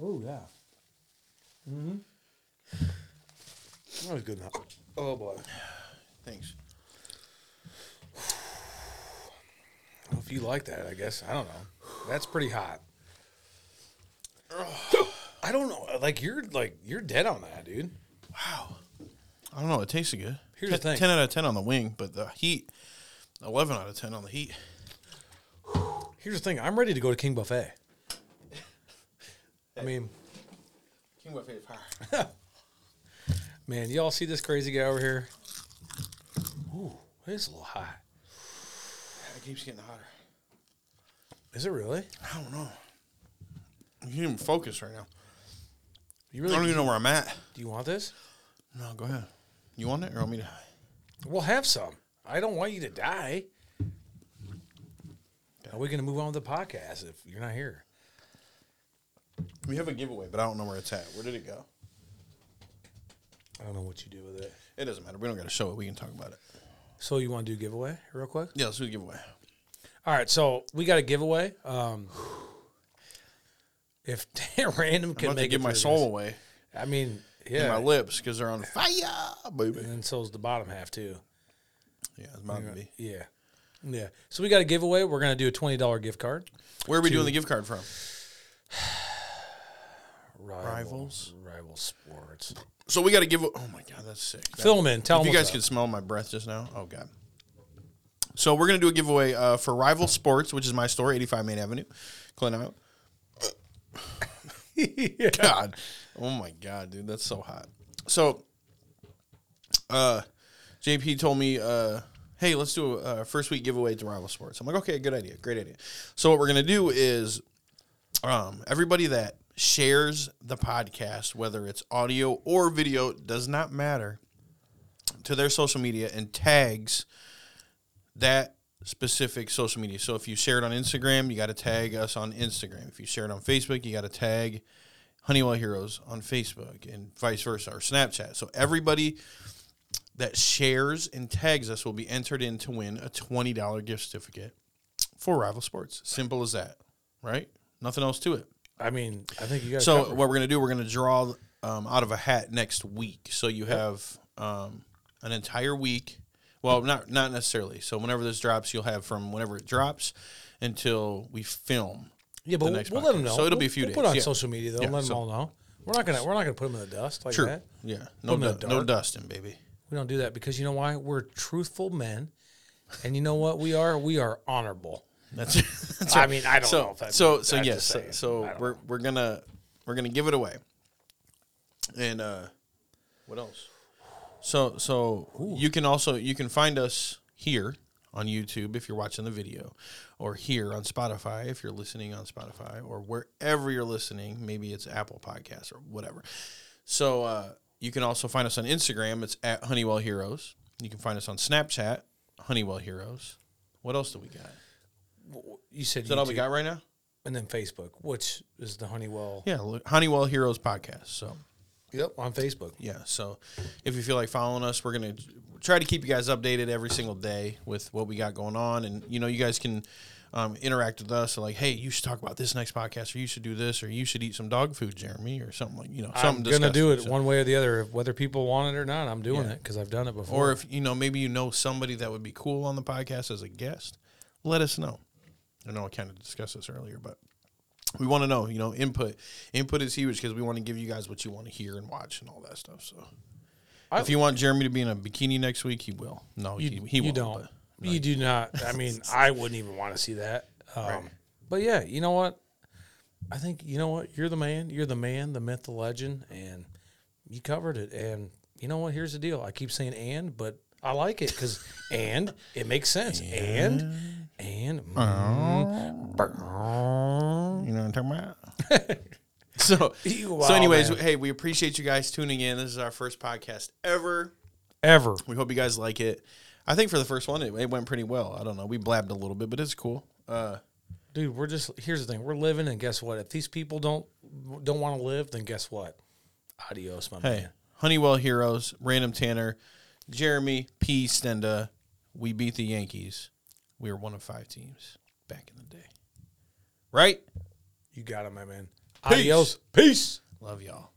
Oh yeah. Mm-hmm. That was good enough. Oh boy. Thanks. Well, if you like that, I guess I don't know. That's pretty hot. I don't know. Like you're like you're dead on that, dude. Wow. I don't know. It tasted good. Here's the thing. Ten out of ten on the wing, but the heat. Eleven out of ten on the heat. Here's the thing. I'm ready to go to King Buffet. [laughs] I mean, King Buffet fire. [laughs] man, y'all see this crazy guy over here? Ooh, it's a little hot. It keeps getting hotter. Is it really? I don't know. I can't even focus right now. You really I don't even know where I'm at. Do you want this? No, go ahead. You want it or want me to? We'll have some. I don't want you to die. Are we going to move on with the podcast if you're not here? We have a giveaway, but I don't know where it's at. Where did it go? I don't know what you do with it. It doesn't matter. We don't got to show it. We can talk about it. So you want to do giveaway real quick? Yeah, let's do a giveaway. All right, so we got a giveaway. Um, if [laughs] random I'm can to make give it my through soul this- away I mean, yeah, my lips because they're on fire, baby. and then so's the bottom half too. Yeah, it's about to be. Yeah, yeah. So we got a giveaway. We're gonna do a twenty dollar gift card. Where are we doing the gift card from? [sighs] Rivals, rival sports. So we got to give. Oh my god, that's sick. That- Fill them in. Tell if them you guys could smell my breath just now. Oh god. So we're gonna do a giveaway uh, for Rival Sports, which is my store, 85 Main Avenue, Clinton. [laughs] [laughs] God, oh my god, dude, that's so hot. So, uh, JP told me, uh, hey, let's do a first week giveaway to Rival Sports. I'm like, okay, good idea, great idea. So what we're gonna do is, um, everybody that shares the podcast, whether it's audio or video, does not matter, to their social media and tags that specific social media. So if you share it on Instagram, you got to tag us on Instagram. If you share it on Facebook, you got to tag Honeywell Heroes on Facebook and vice versa or Snapchat. So everybody that shares and tags us will be entered in to win a $20 gift certificate for Rival Sports. Simple as that, right? Nothing else to it. I mean, I think you guys. So what we're gonna do, we're gonna draw um, out of a hat next week. So you have um, an entire week. Well, not not necessarily. So whenever this drops, you'll have from whenever it drops until we film. yeah, but we'll, next we'll let them know. So it'll be a few we'll days. Put on Yeah. social media though. Yeah, let them all know. We're not gonna we're not gonna put them in the dust like True. that. Yeah. No, du- no dusting, baby. We don't do that because you know why? We're truthful men, and you know what we are? We are honorable. That's, [laughs] that's right. I mean, I don't so, know if that- so so yes. So, so we're know. we're gonna we're gonna give it away. And uh, what else? So so you can also you can find us here on YouTube if you're watching the video, or here on Spotify if you're listening on Spotify, or wherever you're listening. Maybe it's Apple Podcasts or whatever. So uh, you can also find us on Instagram. It's at Honeywell Heroes. You can find us on Snapchat, Honeywell Heroes. What else do we got? You said Is that all we got right now? and then Facebook, which is the Honeywell. Yeah, look, Honeywell Heroes podcast. So Yep, on Facebook. yeah, so if you feel like following us, we're gonna try to keep you guys updated every single day with what we got going on, and you know, you guys can um, interact with us. like, hey, you should talk about this next podcast, or you should do this, or you should eat some dog food, Jeremy, or something like you know, I'm gonna do it. So- one way or the other, whether people want it or not. I'm doing Yeah. it because I've done it before. or if you know, maybe you know somebody that would be cool on the podcast as a guest, let us know. I know I kind of discussed this earlier, but we want to know. You know, input input is huge because we want to give you guys what you want to hear and watch and all that stuff. So, I- if you want Jeremy to be in a bikini next week, he will. No, you, he, he you won't. don't. But- you do not. I [laughs] mean, I wouldn't even want to see that. Um, But yeah, you know what? I think you know what. You're the man. You're the man, the myth, the legend, and you covered it. And you know what? Here's the deal. I keep saying and, but I like it because [laughs] and it makes sense. And and, mm, You know what I'm talking about? [laughs] so, You- so anyways, man. hey, we appreciate you guys tuning in. This is our first podcast ever. Ever. We hope you guys like it. I think for the first one, it, it went pretty well. I don't know. We blabbed a little bit, but it's cool. Uh, Dude, we're just here's the thing. We're living and guess what? If these people don't don't want to live, then guess what? Adios, my hey, man. Honeywell Heroes, Random Tanner, Jeremy, P. Stenda. We beat the Yankees. We were one of five teams back in the day. Right? You got it, my man. Peace. Adios. Peace. Love y'all.